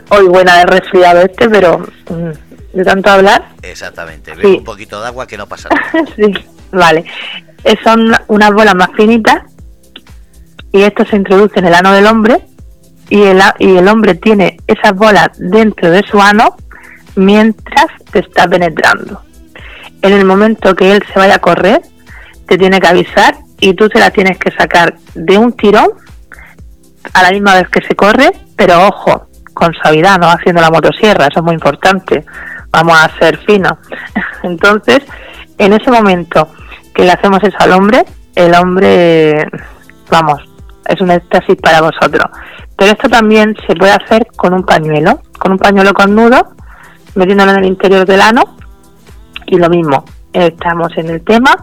hoy buena de resfriado este, pero mm, de tanto hablar. Exactamente, un poquito de agua que no pasa nada. sí, vale. Eh, son unas bolas más finitas y esto se introduce en el ano del hombre y el, y el hombre tiene esas bolas dentro de su ano mientras te está penetrando. En el momento que él se vaya a correr, te tiene que avisar y tú se la tienes que sacar de un tirón a la misma vez que se corre, pero ojo, con suavidad, no haciendo la motosierra, eso es muy importante. Vamos a ser finos. Entonces, en ese momento que le hacemos eso al hombre, el hombre, vamos, es un éxtasis para vosotros. Pero esto también se puede hacer con un pañuelo, con un pañuelo con nudo, metiéndolo en el interior del ano y lo mismo, estamos en el tema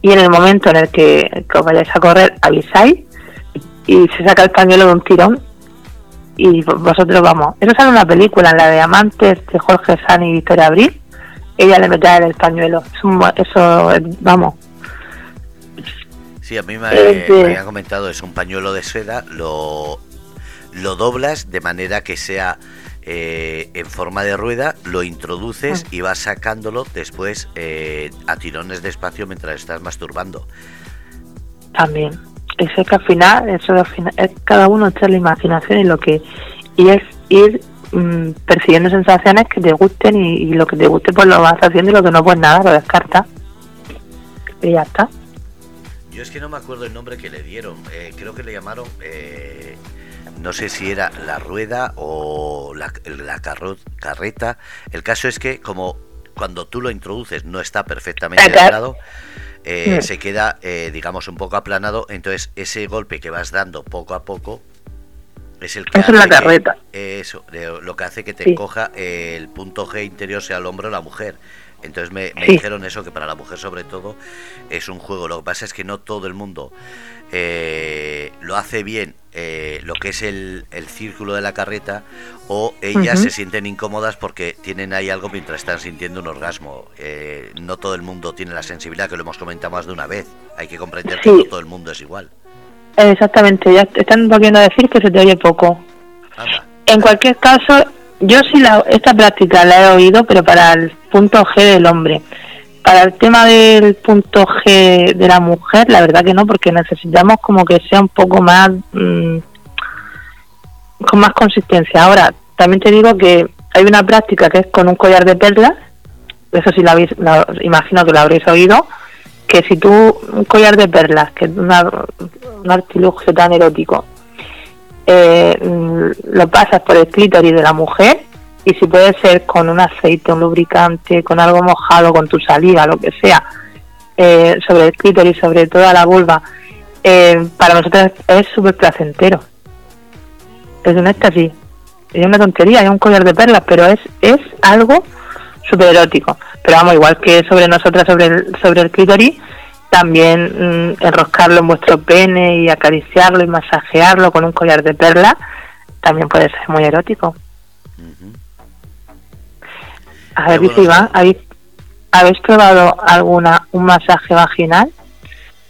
y en el momento en el que, os vayáis a correr avisáis y se saca el pañuelo de un tirón y vosotros vamos. Eso sale en una película, en la de Amantes de Jorge San y Victoria Abril. Ella le mete el pañuelo. eso, vamos, Sí, a mí me, había comentado, es un pañuelo de seda, lo, lo doblas de manera que sea eh, en forma de rueda, lo introduces mm. y vas sacándolo después eh, a tirones despacio mientras estás masturbando. También. Eso que al final, eso al final, es cada uno echa la imaginación y lo que y es ir mm, persiguiendo sensaciones que te gusten y, lo que te guste pues lo vas haciendo y lo que no pues nada, lo descartas. Y ya está. Yo es que no me acuerdo el nombre que le dieron. Eh, creo que le llamaron no sé si era la rueda o la, carreta. El caso es que como cuando tú lo introduces no está perfectamente aplanado, eh, mm. se queda, eh, digamos, un poco aplanado. Entonces ese golpe que vas dando poco a poco es el que hace la carreta. eso, lo que hace que te coja el punto G interior sea el hombro de la mujer. Entonces me, dijeron eso, que para la mujer sobre todo es un juego. Lo que pasa es que no todo el mundo eh, lo hace bien eh, lo que es el, círculo de la carreta o ellas se sienten incómodas porque tienen ahí algo mientras están sintiendo un orgasmo. Eh, no todo el mundo tiene la sensibilidad, que lo hemos comentado más de una vez. Hay que comprender que no todo el mundo es igual. Exactamente, ya están volviendo a decir que se te oye poco. En cualquier caso, yo sí la, esta práctica la he oído, pero para el punto G del hombre. Para el tema del punto G de la mujer, la verdad que no, porque necesitamos como que sea un poco más, mm, con más consistencia. Ahora, también te digo que hay una práctica que es con un collar de perlas, eso sí lo habéis, imagino que lo habréis oído, que si tú un collar de perlas, que es una, un artilugio tan erótico, eh, lo pasas por el clítoris de la mujer y si puede ser con un aceite, un lubricante, con algo mojado, con tu saliva, lo que sea, eh, sobre el clítoris, sobre toda la vulva, eh, para nosotros es súper placentero. Es un éxtasis. Es una tontería, es un collar de perlas, pero es, es algo súper erótico. Pero vamos, igual que sobre nosotras, sobre el, sobre el clítoris, también mm, enroscarlo en vuestro pene y acariciarlo y masajearlo con un collar de perlas, también puede ser muy erótico. A ver, si va, ¿habéis, ¿habéis probado alguna un masaje vaginal?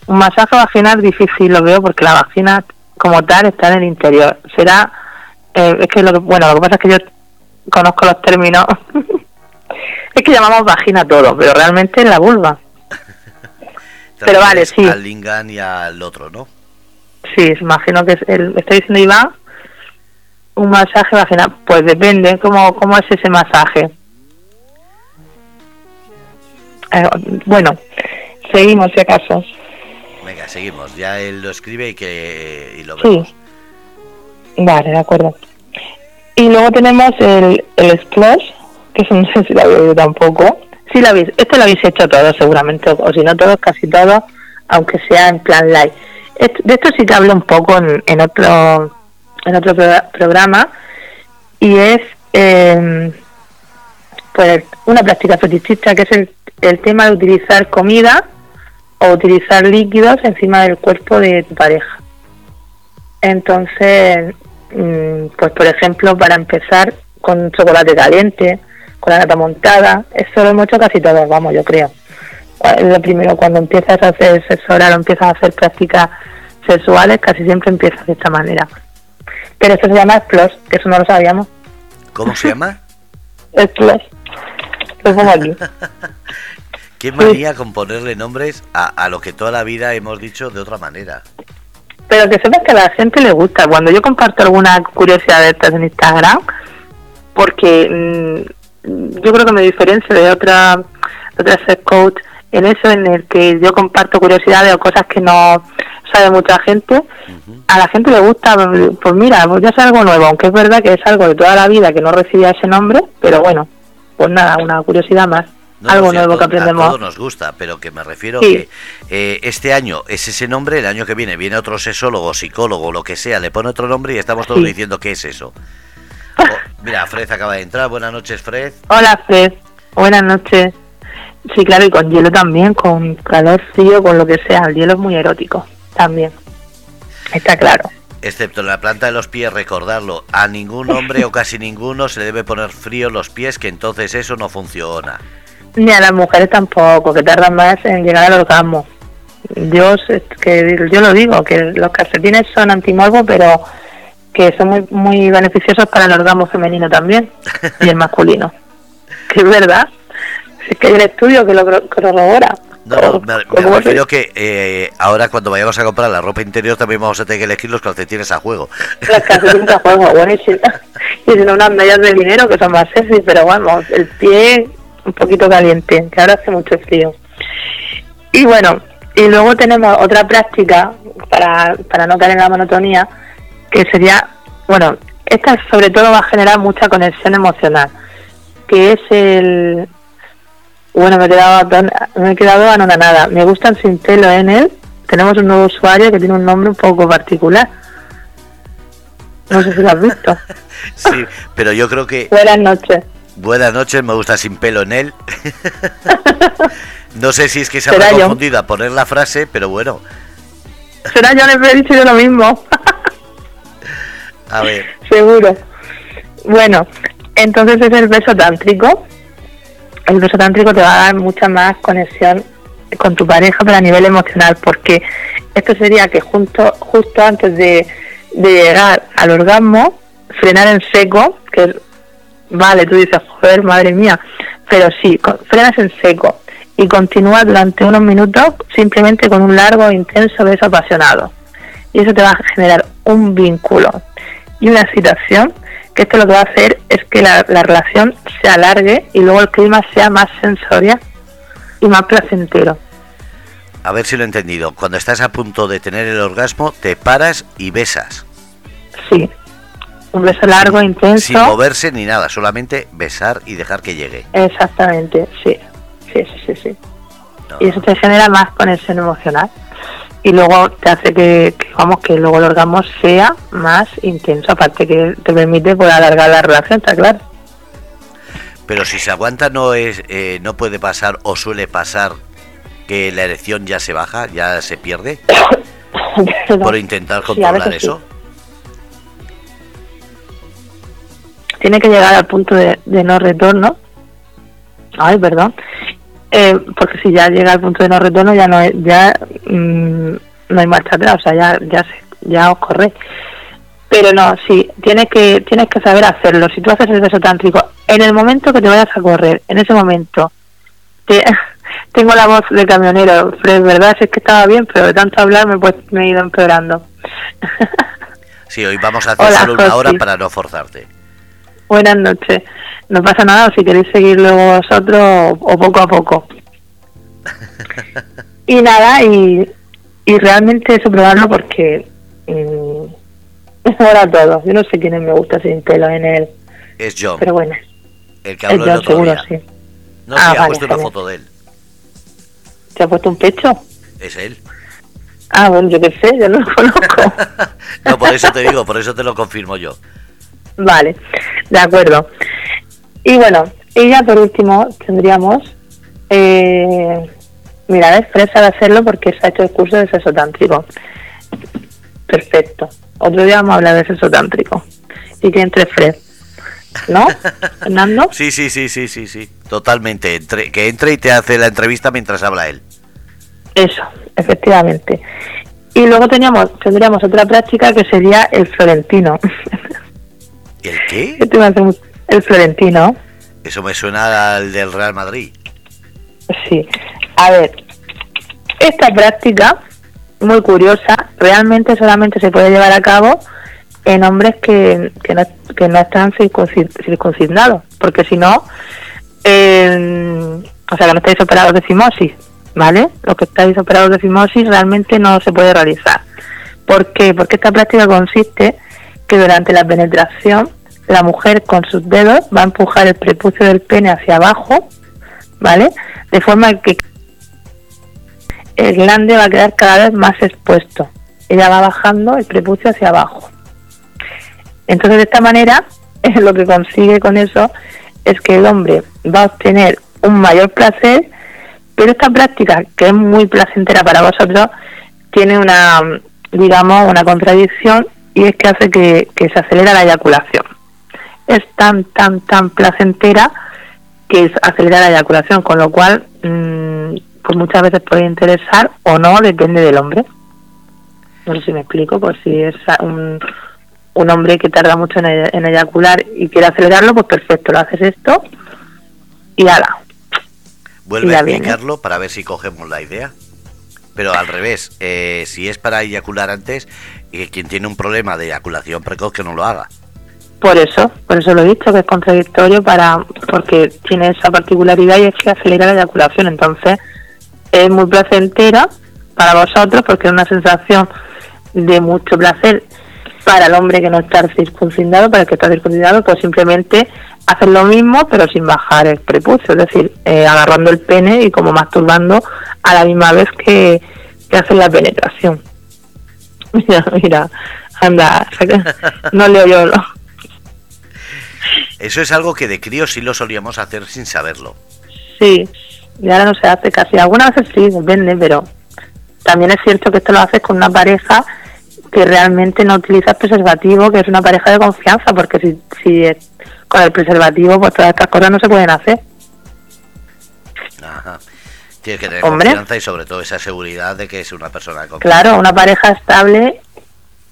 Un masaje vaginal difícil lo veo porque la vagina como tal está en el interior. Será, eh, es que lo bueno, lo que pasa es que yo conozco los términos, es que llamamos vagina todo, pero realmente es la vulva. Pero vale, sí. Al lingan y al otro, ¿no? Sí, imagino que es el, estoy diciendo Iván, un masaje vaginal, pues depende cómo, cómo es ese masaje. Eh, bueno, seguimos si acaso. Venga, seguimos. Ya él lo escribe y que y lo vemos. Sí. Vale, de acuerdo. Y luego tenemos el, el Splash, que eso no sé si lo oído tampoco. Sí, lo habéis, esto lo habéis hecho todos seguramente, o si no todos, casi todos, aunque sea en plan live. de esto sí que hablo un poco en, en otro en otro programa y es eh, pues una práctica fetichista que es el el tema de utilizar comida o utilizar líquidos encima del cuerpo de tu pareja. Entonces, mm, pues por ejemplo, para empezar con chocolate caliente, con la nata montada, eso lo hemos hecho casi todos, vamos, yo creo. Lo primero, cuando empiezas a hacer sexo oral o empiezas a hacer prácticas sexuales, casi siempre empiezas de esta manera. Pero eso se llama Splos, que eso no lo sabíamos. ¿Cómo se llama? Splos. Lo pongo aquí. Qué manía con ponerle nombres a, a lo que toda la vida hemos dicho de otra manera. Pero que sepas que a la gente le gusta. Cuando yo comparto alguna curiosidad de estas en Instagram, porque mm, yo creo que me diferencio de otra de otras coach en eso en el que yo comparto curiosidades o cosas que no sabe mucha gente a la gente le gusta pues mira pues ya es algo nuevo aunque es verdad que es algo de toda la vida que no recibía ese nombre pero bueno pues nada una curiosidad más algo nuevo que aprendemos. A todos nos gusta, pero que me refiero que eh, este año es ese nombre, el año que viene viene otro sesólogo, psicólogo, lo que sea, le pone otro nombre y estamos todos diciendo qué es eso. Oh, mira, Fred acaba de entrar. Buenas noches, Fred. Hola, Fred. Buenas noches. Sí, claro, y con hielo también, con calor, frío, con lo que sea. El hielo es muy erótico también. Está claro. Excepto en la planta de los pies, recordarlo, a ningún hombre o casi ninguno se le debe poner frío los pies, que entonces eso no funciona. Ni a las mujeres tampoco, que tardan más en llegar al orgasmo. Yo, que yo lo digo, que los calcetines son antimorbo, pero que son muy, muy beneficiosos para el orgasmo femenino también y el masculino. que es verdad. Es que hay un estudio que lo corrobora. No, me, refiero que eh, ahora cuando vayamos a comprar la ropa interior también vamos a tener que elegir los calcetines a juego. Los calcetines a juego, bueno, y si, y si no unas medias de dinero que son más sexy, pero bueno, el pie un poquito caliente, que ahora hace mucho frío. Y bueno, y luego tenemos otra práctica para, para no caer en la monotonía, que sería, bueno, esta sobre todo va a generar mucha conexión emocional, que es el... Bueno, me he quedado, me he quedado anonadada. Me gustan sin pelo en él. Tenemos un nuevo usuario que tiene un nombre un poco particular. No sé si lo has visto. sí, pero yo creo que... Buenas noches. Buenas noches, me gusta sin pelo en él. no sé si es que se ha confundido a poner la frase, pero bueno. Será yo, le he dicho yo lo mismo. Seguro. Bueno, entonces es el beso tántrico. El beso tántrico te va a dar mucha más conexión con tu pareja, pero a nivel emocional, porque esto sería que junto, justo antes de, llegar al orgasmo, frenar en seco, que vale, tú dices, joder, madre mía, pero sí, frenas en seco y continúa durante unos minutos simplemente con un largo intenso beso apasionado. Y eso te va a generar un vínculo y una excitación que esto lo que va a hacer es que la, la relación se alargue y luego el clima sea más sensorial y más placentero. A ver si lo he entendido. Cuando estás a punto de tener el orgasmo, te paras y besas. Sí, un beso largo, intenso. Sin moverse ni nada, solamente besar y dejar que llegue. Exactamente, sí, sí, sí, sí. sí. Y eso te genera más conexión emocional. Y luego te hace que, que, vamos, que luego el orgasmo sea más intenso, aparte que te permite poder alargar la relación, está claro. Pero si se aguanta, no es, eh, no puede pasar o suele pasar que la erección ya se baja, ya se pierde. por intentar controlar eso. Tiene que llegar al punto de, de no retorno. Ay, perdón. Eh, porque si ya llega al punto de no retorno ya no ya mmm, no hay marcha atrás, o sea, ya ya se, ya os corre. Pero no, sí, tienes que tienes que saber hacerlo. Si tú haces el beso tántrico, en el momento que te vayas a correr, en ese momento, te, tengo la voz de camionero, Fred, ¿verdad? Si es que estaba bien, pero de tanto hablar me, pues, me he ido empeorando. Sí, hoy vamos a hacer Hola, solo una José. hora para no forzarte. Buenas noches. No pasa nada si queréis seguir luego vosotros o, o poco a poco. y nada, y, y realmente eso probarlo porque mmm, ahora todo. Yo no sé quién me gusta sin pelo en él. Es John. Pero bueno. El que habló el otro seguro, día. sí. No, Ah, sí, ha vale, puesto una foto de él. ¿Te ha puesto un pecho? Es él. Ah, bueno, yo qué sé, yo no lo conozco. no, por eso te digo, por eso te lo confirmo yo. Vale, de acuerdo. Y bueno, y ya por último tendríamos, eh, mira, es Fred sabe hacerlo porque se ha hecho el curso de sexo tántrico. Perfecto. Otro día vamos a hablar de sexo tántrico. Y que entre Fred. ¿No, Fernando? Sí, sí, sí, sí, sí, sí. Totalmente. Entre- que entre y te hace la entrevista mientras habla él. Eso, efectivamente. Y luego teníamos, tendríamos otra práctica que sería el florentino. ¿Y el qué? ¿Qué te me hace mucho? El florentino. Eso me suena al del Real Madrid. Sí. A ver, esta práctica, muy curiosa, realmente solamente se puede llevar a cabo en hombres que, que, no, que no están circunci- circuncidados, porque si no, eh, o sea, que no estáis operados de fimosis, ¿vale? Los que estáis operados de fimosis realmente no se puede realizar. ¿Por qué? Porque esta práctica consiste durante la penetración la mujer con sus dedos va a empujar el prepucio del pene hacia abajo, ¿vale? De forma que el glande va a quedar cada vez más expuesto. Ella va bajando el prepucio hacia abajo. Entonces, de esta manera, lo que consigue con eso es que el hombre va a obtener un mayor placer, pero esta práctica, que es muy placentera para vosotros, tiene una, digamos, una contradicción y es que hace que, que se acelera la eyaculación. Es tan, tan, tan placentera que es acelera la eyaculación, con lo cual, mmm, pues muchas veces puede interesar o no, depende del hombre. No sé si me explico, pues si es un, un hombre que tarda mucho en, en eyacular y quiere acelerarlo, pues perfecto, lo haces esto y ala. Vuelve a viene. explicarlo para ver si cogemos la idea. Pero al revés, eh, si es para eyacular antes, y quien tiene un problema de eyaculación precoz que no lo haga. Por eso, por eso lo he dicho, que es contradictorio para porque tiene esa particularidad y es que acelera la eyaculación. Entonces, es muy placentera para vosotros porque es una sensación de mucho placer para el hombre que no está circuncidado, para el que está circuncidado, pues simplemente hacer lo mismo pero sin bajar el prepucio, es decir, eh, agarrando el pene y como masturbando a la misma vez que, que hacen la penetración. Mira, mira, anda, no leo yo lo. Eso es algo que de crío sí lo solíamos hacer sin saberlo. Sí, y ahora no se hace casi. Algunas veces sí, depende, pero también es cierto que esto lo haces con una pareja que realmente no utilizas preservativo, que es una pareja de confianza, porque si, si con el preservativo, pues todas estas cosas no se pueden hacer. Ajá. Tienes que tener Hombre. confianza y sobre todo esa seguridad de que es una persona confianza. Claro, una pareja estable,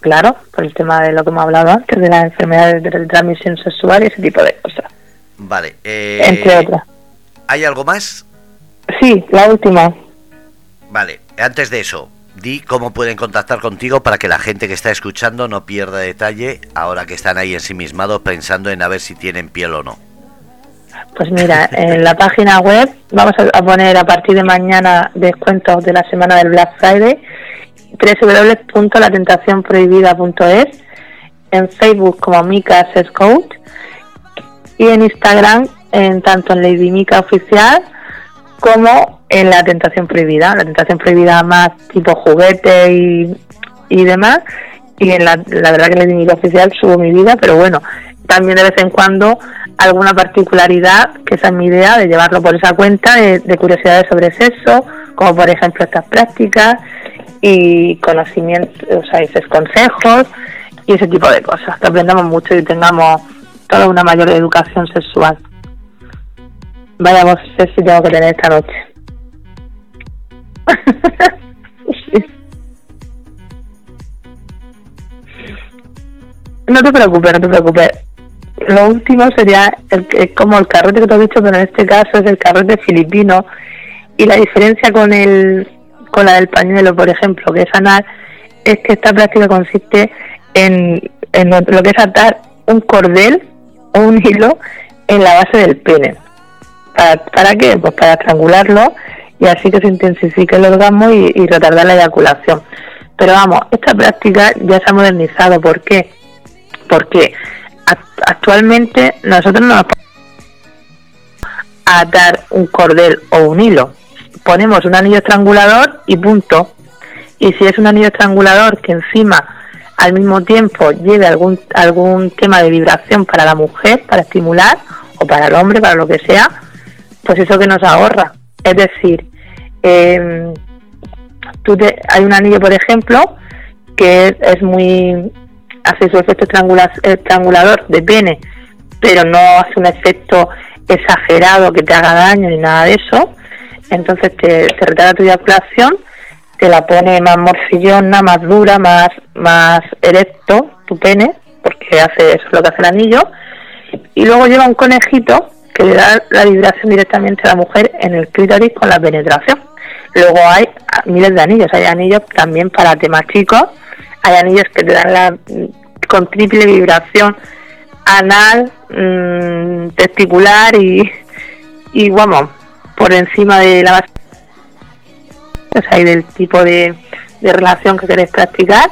claro, por el tema de lo que hemos hablado antes, de las enfermedades de transmisión sexual y ese tipo de cosas, Vale. eh, entre otras. ¿Hay algo más? Sí, la última. Vale. Antes de eso, di cómo pueden contactar contigo para que la gente que está escuchando no pierda detalle ahora que están ahí ensimismados pensando en a ver si tienen piel o no. Pues mira, en la página web vamos a poner a partir de mañana descuentos de la semana del Black Friday www.latentacionprohibida.es en Facebook como Mika Coach y en Instagram en tanto en Lady Mika Oficial como en La Tentación Prohibida, La Tentación Prohibida más tipo juguete y, y demás y en la, la verdad que en Lady Mika Oficial subo mi vida, pero bueno, también de vez en cuando alguna particularidad, que esa es mi idea, de llevarlo por esa cuenta de, curiosidades sobre sexo, como por ejemplo estas prácticas y conocimientos, o sea, esos consejos y ese tipo de cosas, que aprendamos mucho y tengamos toda una mayor educación sexual. Vaya sé si tengo que tener esta noche. No te preocupes, no te preocupes lo último sería el, como el carrete que te he dicho, pero en este caso es el carrete filipino. Y la diferencia con el con la del pañuelo, por ejemplo, que es anal, es que esta práctica consiste en, en lo que es atar un cordel o un hilo en la base del pene. ¿Para, ¿Para qué? Pues para estrangularlo y así que se intensifique el orgasmo y, y retardar la eyaculación. Pero vamos, esta práctica ya se ha modernizado. ¿Por qué? Porque actualmente nosotros no nos a atar un cordel o un hilo. Ponemos un anillo estrangulador y punto. Y si es un anillo estrangulador que encima al mismo tiempo lleve algún, algún tema de vibración para la mujer, para estimular, o para el hombre, para lo que sea, pues eso que nos ahorra. Es decir, eh, tú hay un anillo, por ejemplo, que es muy hace su efecto estrangulador de pene, pero no hace un efecto exagerado que te haga daño ni nada de eso, entonces te, te retarda tu eyaculación, te la pone más morcillona, más dura, más, más erecto tu pene, porque hace eso lo que hace el anillo, y luego lleva un conejito que le da la vibración directamente a la mujer en el clítoris con la penetración. Luego hay miles de anillos, hay anillos también para temas chicos, hay anillos que te dan la con triple vibración anal, mm, testicular y, y vamos, por encima de la base, o sea, y del tipo de, de relación que queréis practicar,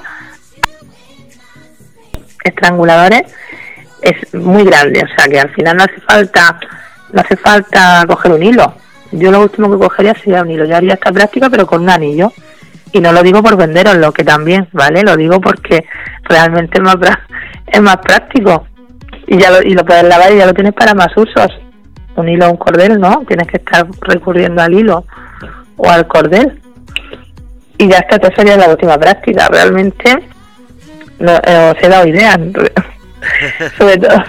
estranguladores, es muy grande, o sea que al final no hace falta, no hace falta coger un hilo. Yo lo último que cogería sería un hilo. Yo haría esta práctica pero con un anillo y no lo digo por venderos, lo que también, ¿vale? Lo digo porque realmente es más, es más práctico y ya lo, y lo puedes lavar y ya lo tienes para más usos. Un hilo o un cordel, ¿no? Tienes que estar recurriendo al hilo o al cordel. Y ya esta sería la última práctica. Realmente no, eh, os he dado ideas. Sobre todo.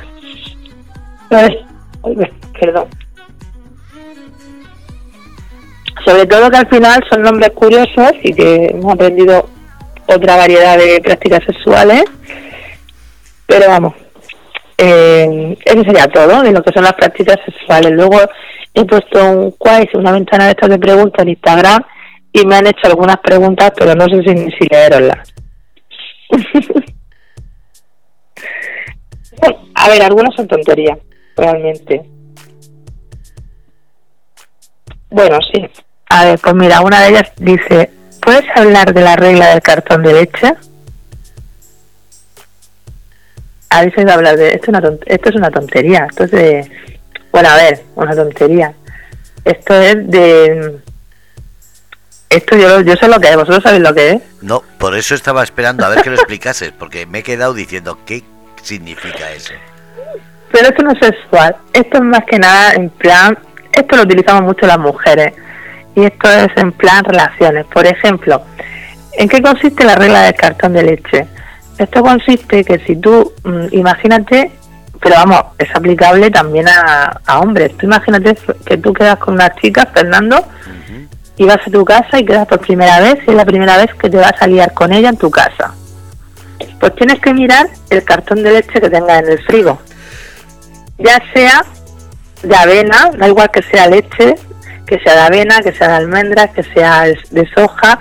Perdón sobre todo que al final son nombres curiosos y que hemos aprendido otra variedad de prácticas sexuales, pero vamos, eh, eso sería todo de lo que son las prácticas sexuales. Luego he puesto un quiz, una ventana de estas de preguntas en Instagram y me han hecho algunas preguntas, pero no sé si, si leeroslas. a ver, algunas son tonterías, realmente. Bueno, sí. A ver, pues mira, una de ellas dice, ¿puedes hablar de la regla del cartón de leche? A veces de hablar de esto, es una esto es una tontería, esto es de, bueno, a ver, una tontería. Esto es de, esto yo, yo sé lo que es, vosotros sabéis lo que es. No, por eso estaba esperando a ver que lo explicases, porque me he quedado diciendo qué significa eso. Pero esto no es sexual, esto es más que nada en plan, esto lo utilizamos mucho las mujeres y esto es en plan relaciones. Por ejemplo, ¿en qué consiste la regla del cartón de leche? Esto consiste que si tú, mm, imagínate, pero vamos, es aplicable también a, hombres. Tú imagínate que tú quedas con una chica, Fernando, y vas a tu casa y quedas por primera vez, y es la primera vez que te vas a liar con ella en tu casa. Pues tienes que mirar el cartón de leche que tengas en el frigo. Ya sea de avena, da igual que sea leche, que sea de avena, que sea de almendras, que sea de soja,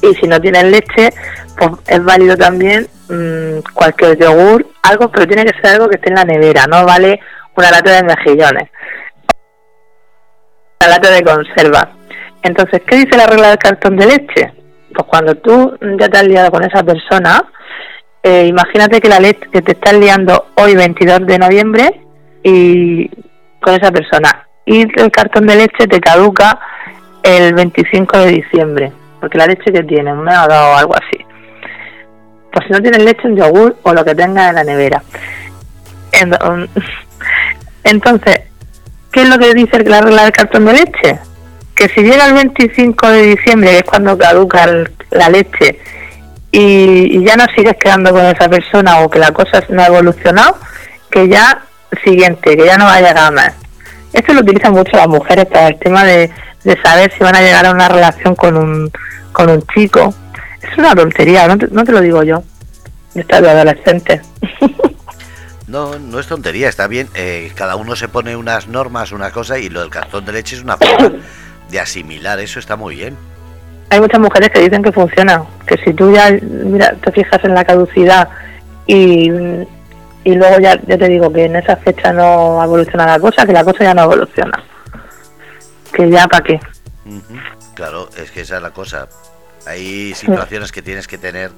Y si no tienes leche, pues es válido también mm, cualquier yogur, algo, pero tiene que ser algo que esté en la nevera, no vale una lata de mejillones, una lata de conserva. Entonces, ¿qué dice la regla del cartón de leche? Pues cuando tú ya te has liado con esa persona, eh, imagínate que la leche que te estás liando hoy 22 de noviembre y con esa persona y el cartón de leche te caduca el 25 de diciembre, porque la leche que tiene, me ha dado algo así. Pues si no tienes leche, un yogur o lo que tengas en la nevera. Entonces, ¿qué es lo que dice la regla del cartón de leche? Que si llega el 25 de diciembre, que es cuando caduca la leche, y, ya no sigues quedando con esa persona o que la cosa no ha evolucionado, que ya siguiente, que ya no va a más. Esto lo utilizan mucho las mujeres para el tema de, saber si van a llegar a una relación con un, con un chico. Es una tontería, no te, no te lo digo yo. Está de adolescente. No, no es tontería, está bien. Eh, cada uno se pone unas normas, una cosa, y lo del cartón de leche es una forma de asimilar. Eso está muy bien. Hay muchas mujeres que dicen que funciona, que si tú ya mira, te fijas en la caducidad y y luego ya, ya te digo que en esa fecha no evoluciona la cosa, que la cosa ya no evoluciona. Que ya para qué. Claro, es que esa es la cosa. Hay situaciones que tienes que tener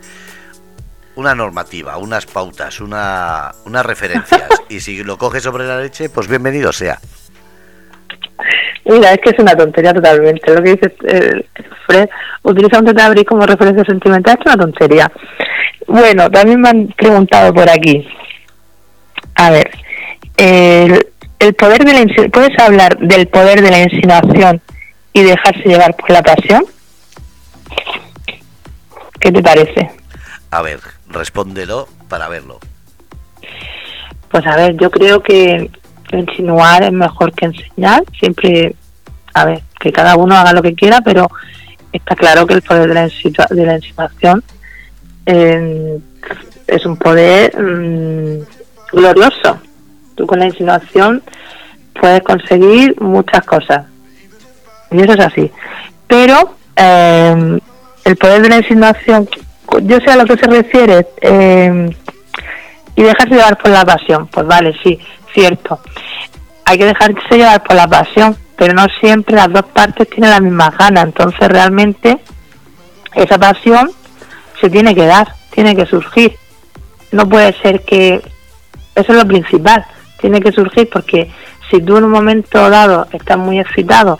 una normativa, unas pautas, una, unas referencias. y si lo coges sobre la leche, pues bienvenido sea. Mira, es que es una tontería totalmente. Lo que dice eh, Fred, utiliza un tetabri como referencia sentimental, es una tontería. Bueno, también me han preguntado por aquí, a ver, el, poder de la ¿puedes hablar del poder de la insinuación y dejarse llevar por la pasión? ¿Qué te parece? A ver, respóndelo para verlo. Pues a ver, yo creo que insinuar es mejor que enseñar. Siempre, a ver, que cada uno haga lo que quiera, pero está claro que el poder de la, de la insinuación eh, es un poder mm, glorioso. Tú con la insinuación puedes conseguir muchas cosas. Y eso es así. Pero eh, el poder de la insinuación, yo sé a lo que se refiere, eh, y dejarse llevar por la pasión. Pues vale, sí, cierto. Hay que dejarse llevar por la pasión, pero no siempre las dos partes tienen las mismas ganas. Entonces realmente esa pasión se tiene que dar, tiene que surgir. No puede ser que eso es lo principal. Tiene que surgir porque si tú en un momento dado estás muy excitado,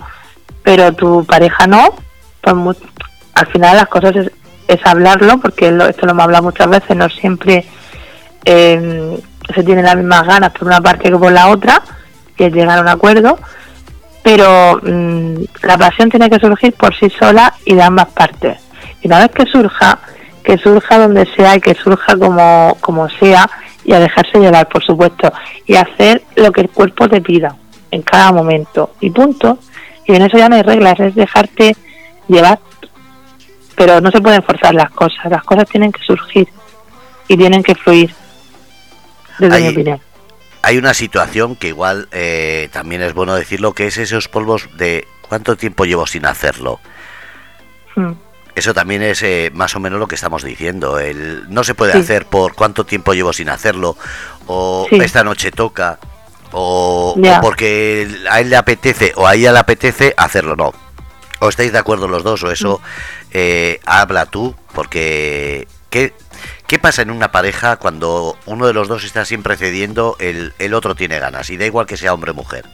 pero tu pareja no, pues al final las cosas es, hablarlo, porque esto lo hemos hablado muchas veces, no siempre em, se tienen las mismas ganas por una parte que por la otra, que es llegar a un acuerdo, pero mm, la pasión tiene que surgir por sí sola y de ambas partes. Y una vez que surja, que surja donde sea y que surja como, como sea, y a dejarse llevar, por supuesto, y hacer lo que el cuerpo te pida en cada momento y punto. Y en eso ya no hay reglas, es dejarte llevar. Pero no se pueden forzar las cosas, las cosas tienen que surgir y tienen que fluir, desde hay, mi opinión. Hay una situación que igual eh, también es bueno decirlo, que es esos polvos de cuánto tiempo llevo sin hacerlo. Hmm. Eso también es eh, más o menos lo que estamos diciendo. El, no se puede hacer por cuánto tiempo llevo sin hacerlo, o esta noche toca, o, porque a él le apetece o a ella le apetece hacerlo, no. O estáis de acuerdo los dos, o eso eh, habla tú, porque ¿qué, ¿qué pasa en una pareja cuando uno de los dos está siempre cediendo, el, el otro tiene ganas? Y da igual que sea hombre o mujer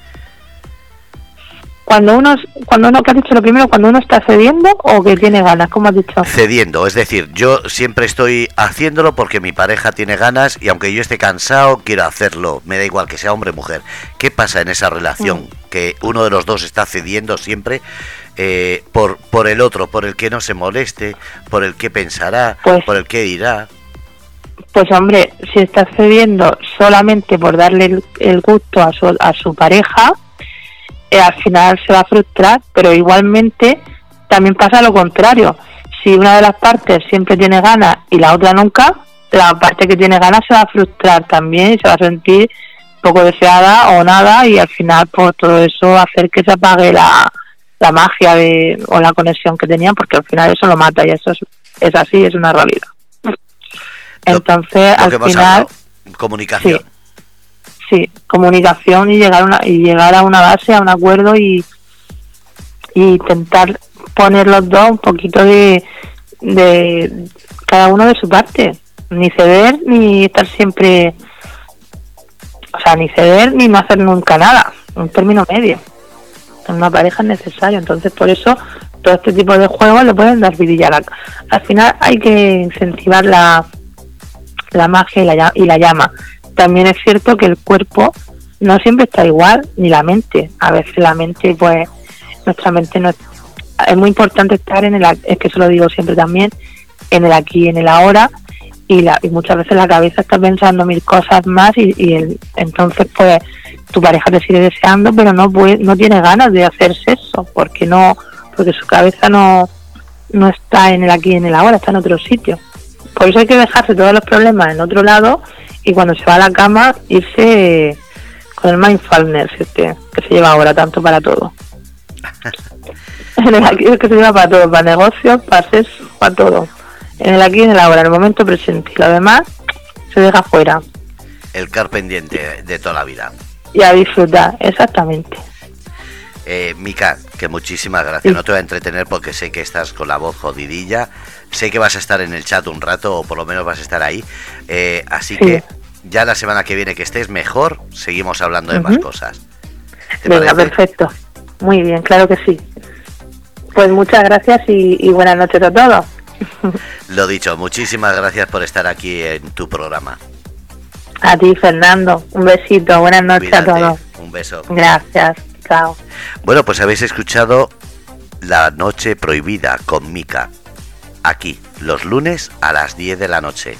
cuando uno, cuando uno, ¿qué has dicho lo primero? ¿Cuando uno está cediendo o que tiene ganas? ¿Cómo has dicho? Cediendo, es decir, yo siempre estoy haciéndolo porque mi pareja tiene ganas y aunque yo esté cansado, quiero hacerlo. Me da igual que sea hombre o mujer. ¿Qué pasa en esa relación? Mm. Que uno de los dos está cediendo siempre eh, por, por el otro, por el que no se moleste, por el que pensará, pues por el que dirá. Pues hombre, si está cediendo solamente por darle el, gusto a su, a su pareja, eh, al final se va a frustrar, pero igualmente también pasa lo contrario. Si una de las partes siempre tiene ganas y la otra nunca, la parte que tiene ganas se va a frustrar también y se va a sentir poco deseada o nada y al final por pues, todo eso hacer que se apague la, la magia de, o la conexión que tenían, porque al final eso lo mata y eso es, es así, es una realidad. Entonces, al final... comunicación. Sí, comunicación y llegar, una, y llegar a una base, a un acuerdo y, y intentar poner los dos un poquito de, de cada uno de su parte. Ni ceder ni estar siempre. O sea, ni ceder ni no hacer nunca nada. Un término medio. En una pareja es necesario. Entonces, por eso, todo este tipo de juegos le pueden dar vidilla. Al final, hay que incentivar la, la magia y la, y la llama. También es cierto que el cuerpo no siempre está igual, ni la mente. A veces la mente, pues, nuestra mente no es, es muy importante estar en el, es que eso lo digo siempre también, en el aquí en el ahora, y, la, y muchas veces la cabeza está pensando mil cosas más y, y el, entonces pues tu pareja te sigue deseando pero no puede, no tiene ganas de hacer sexo porque no porque su cabeza no no está en el aquí y en el ahora está en otro sitio por eso hay que dejarse todos los problemas en otro lado y cuando se va a la cama irse con el mindfulness este, que se lleva ahora tanto para todo. en el aquí es que se lleva para todo, para negocios, para sexo, para todo. En el aquí y en el ahora, en el momento presente. Y lo demás se deja fuera. El car pendiente de toda la vida. Y a disfrutar, exactamente. Eh, Mica, que muchísimas gracias. No te voy a entretener porque sé que estás con la voz jodidilla. Sé que vas a estar en el chat un rato o por lo menos vas a estar ahí. Eh, así que ya la semana que viene que estés mejor, seguimos hablando de más cosas. Venga, perfecto. Muy bien, claro que sí. Pues muchas gracias y, buenas noches a todos. Lo dicho, muchísimas gracias por estar aquí en tu programa. A ti, Fernando. Un besito. Buenas noches a todos. Un beso. Gracias. Chao. Bueno, pues habéis escuchado La Noche Prohibida con Mica. Aquí, los lunes a las 10 de la noche.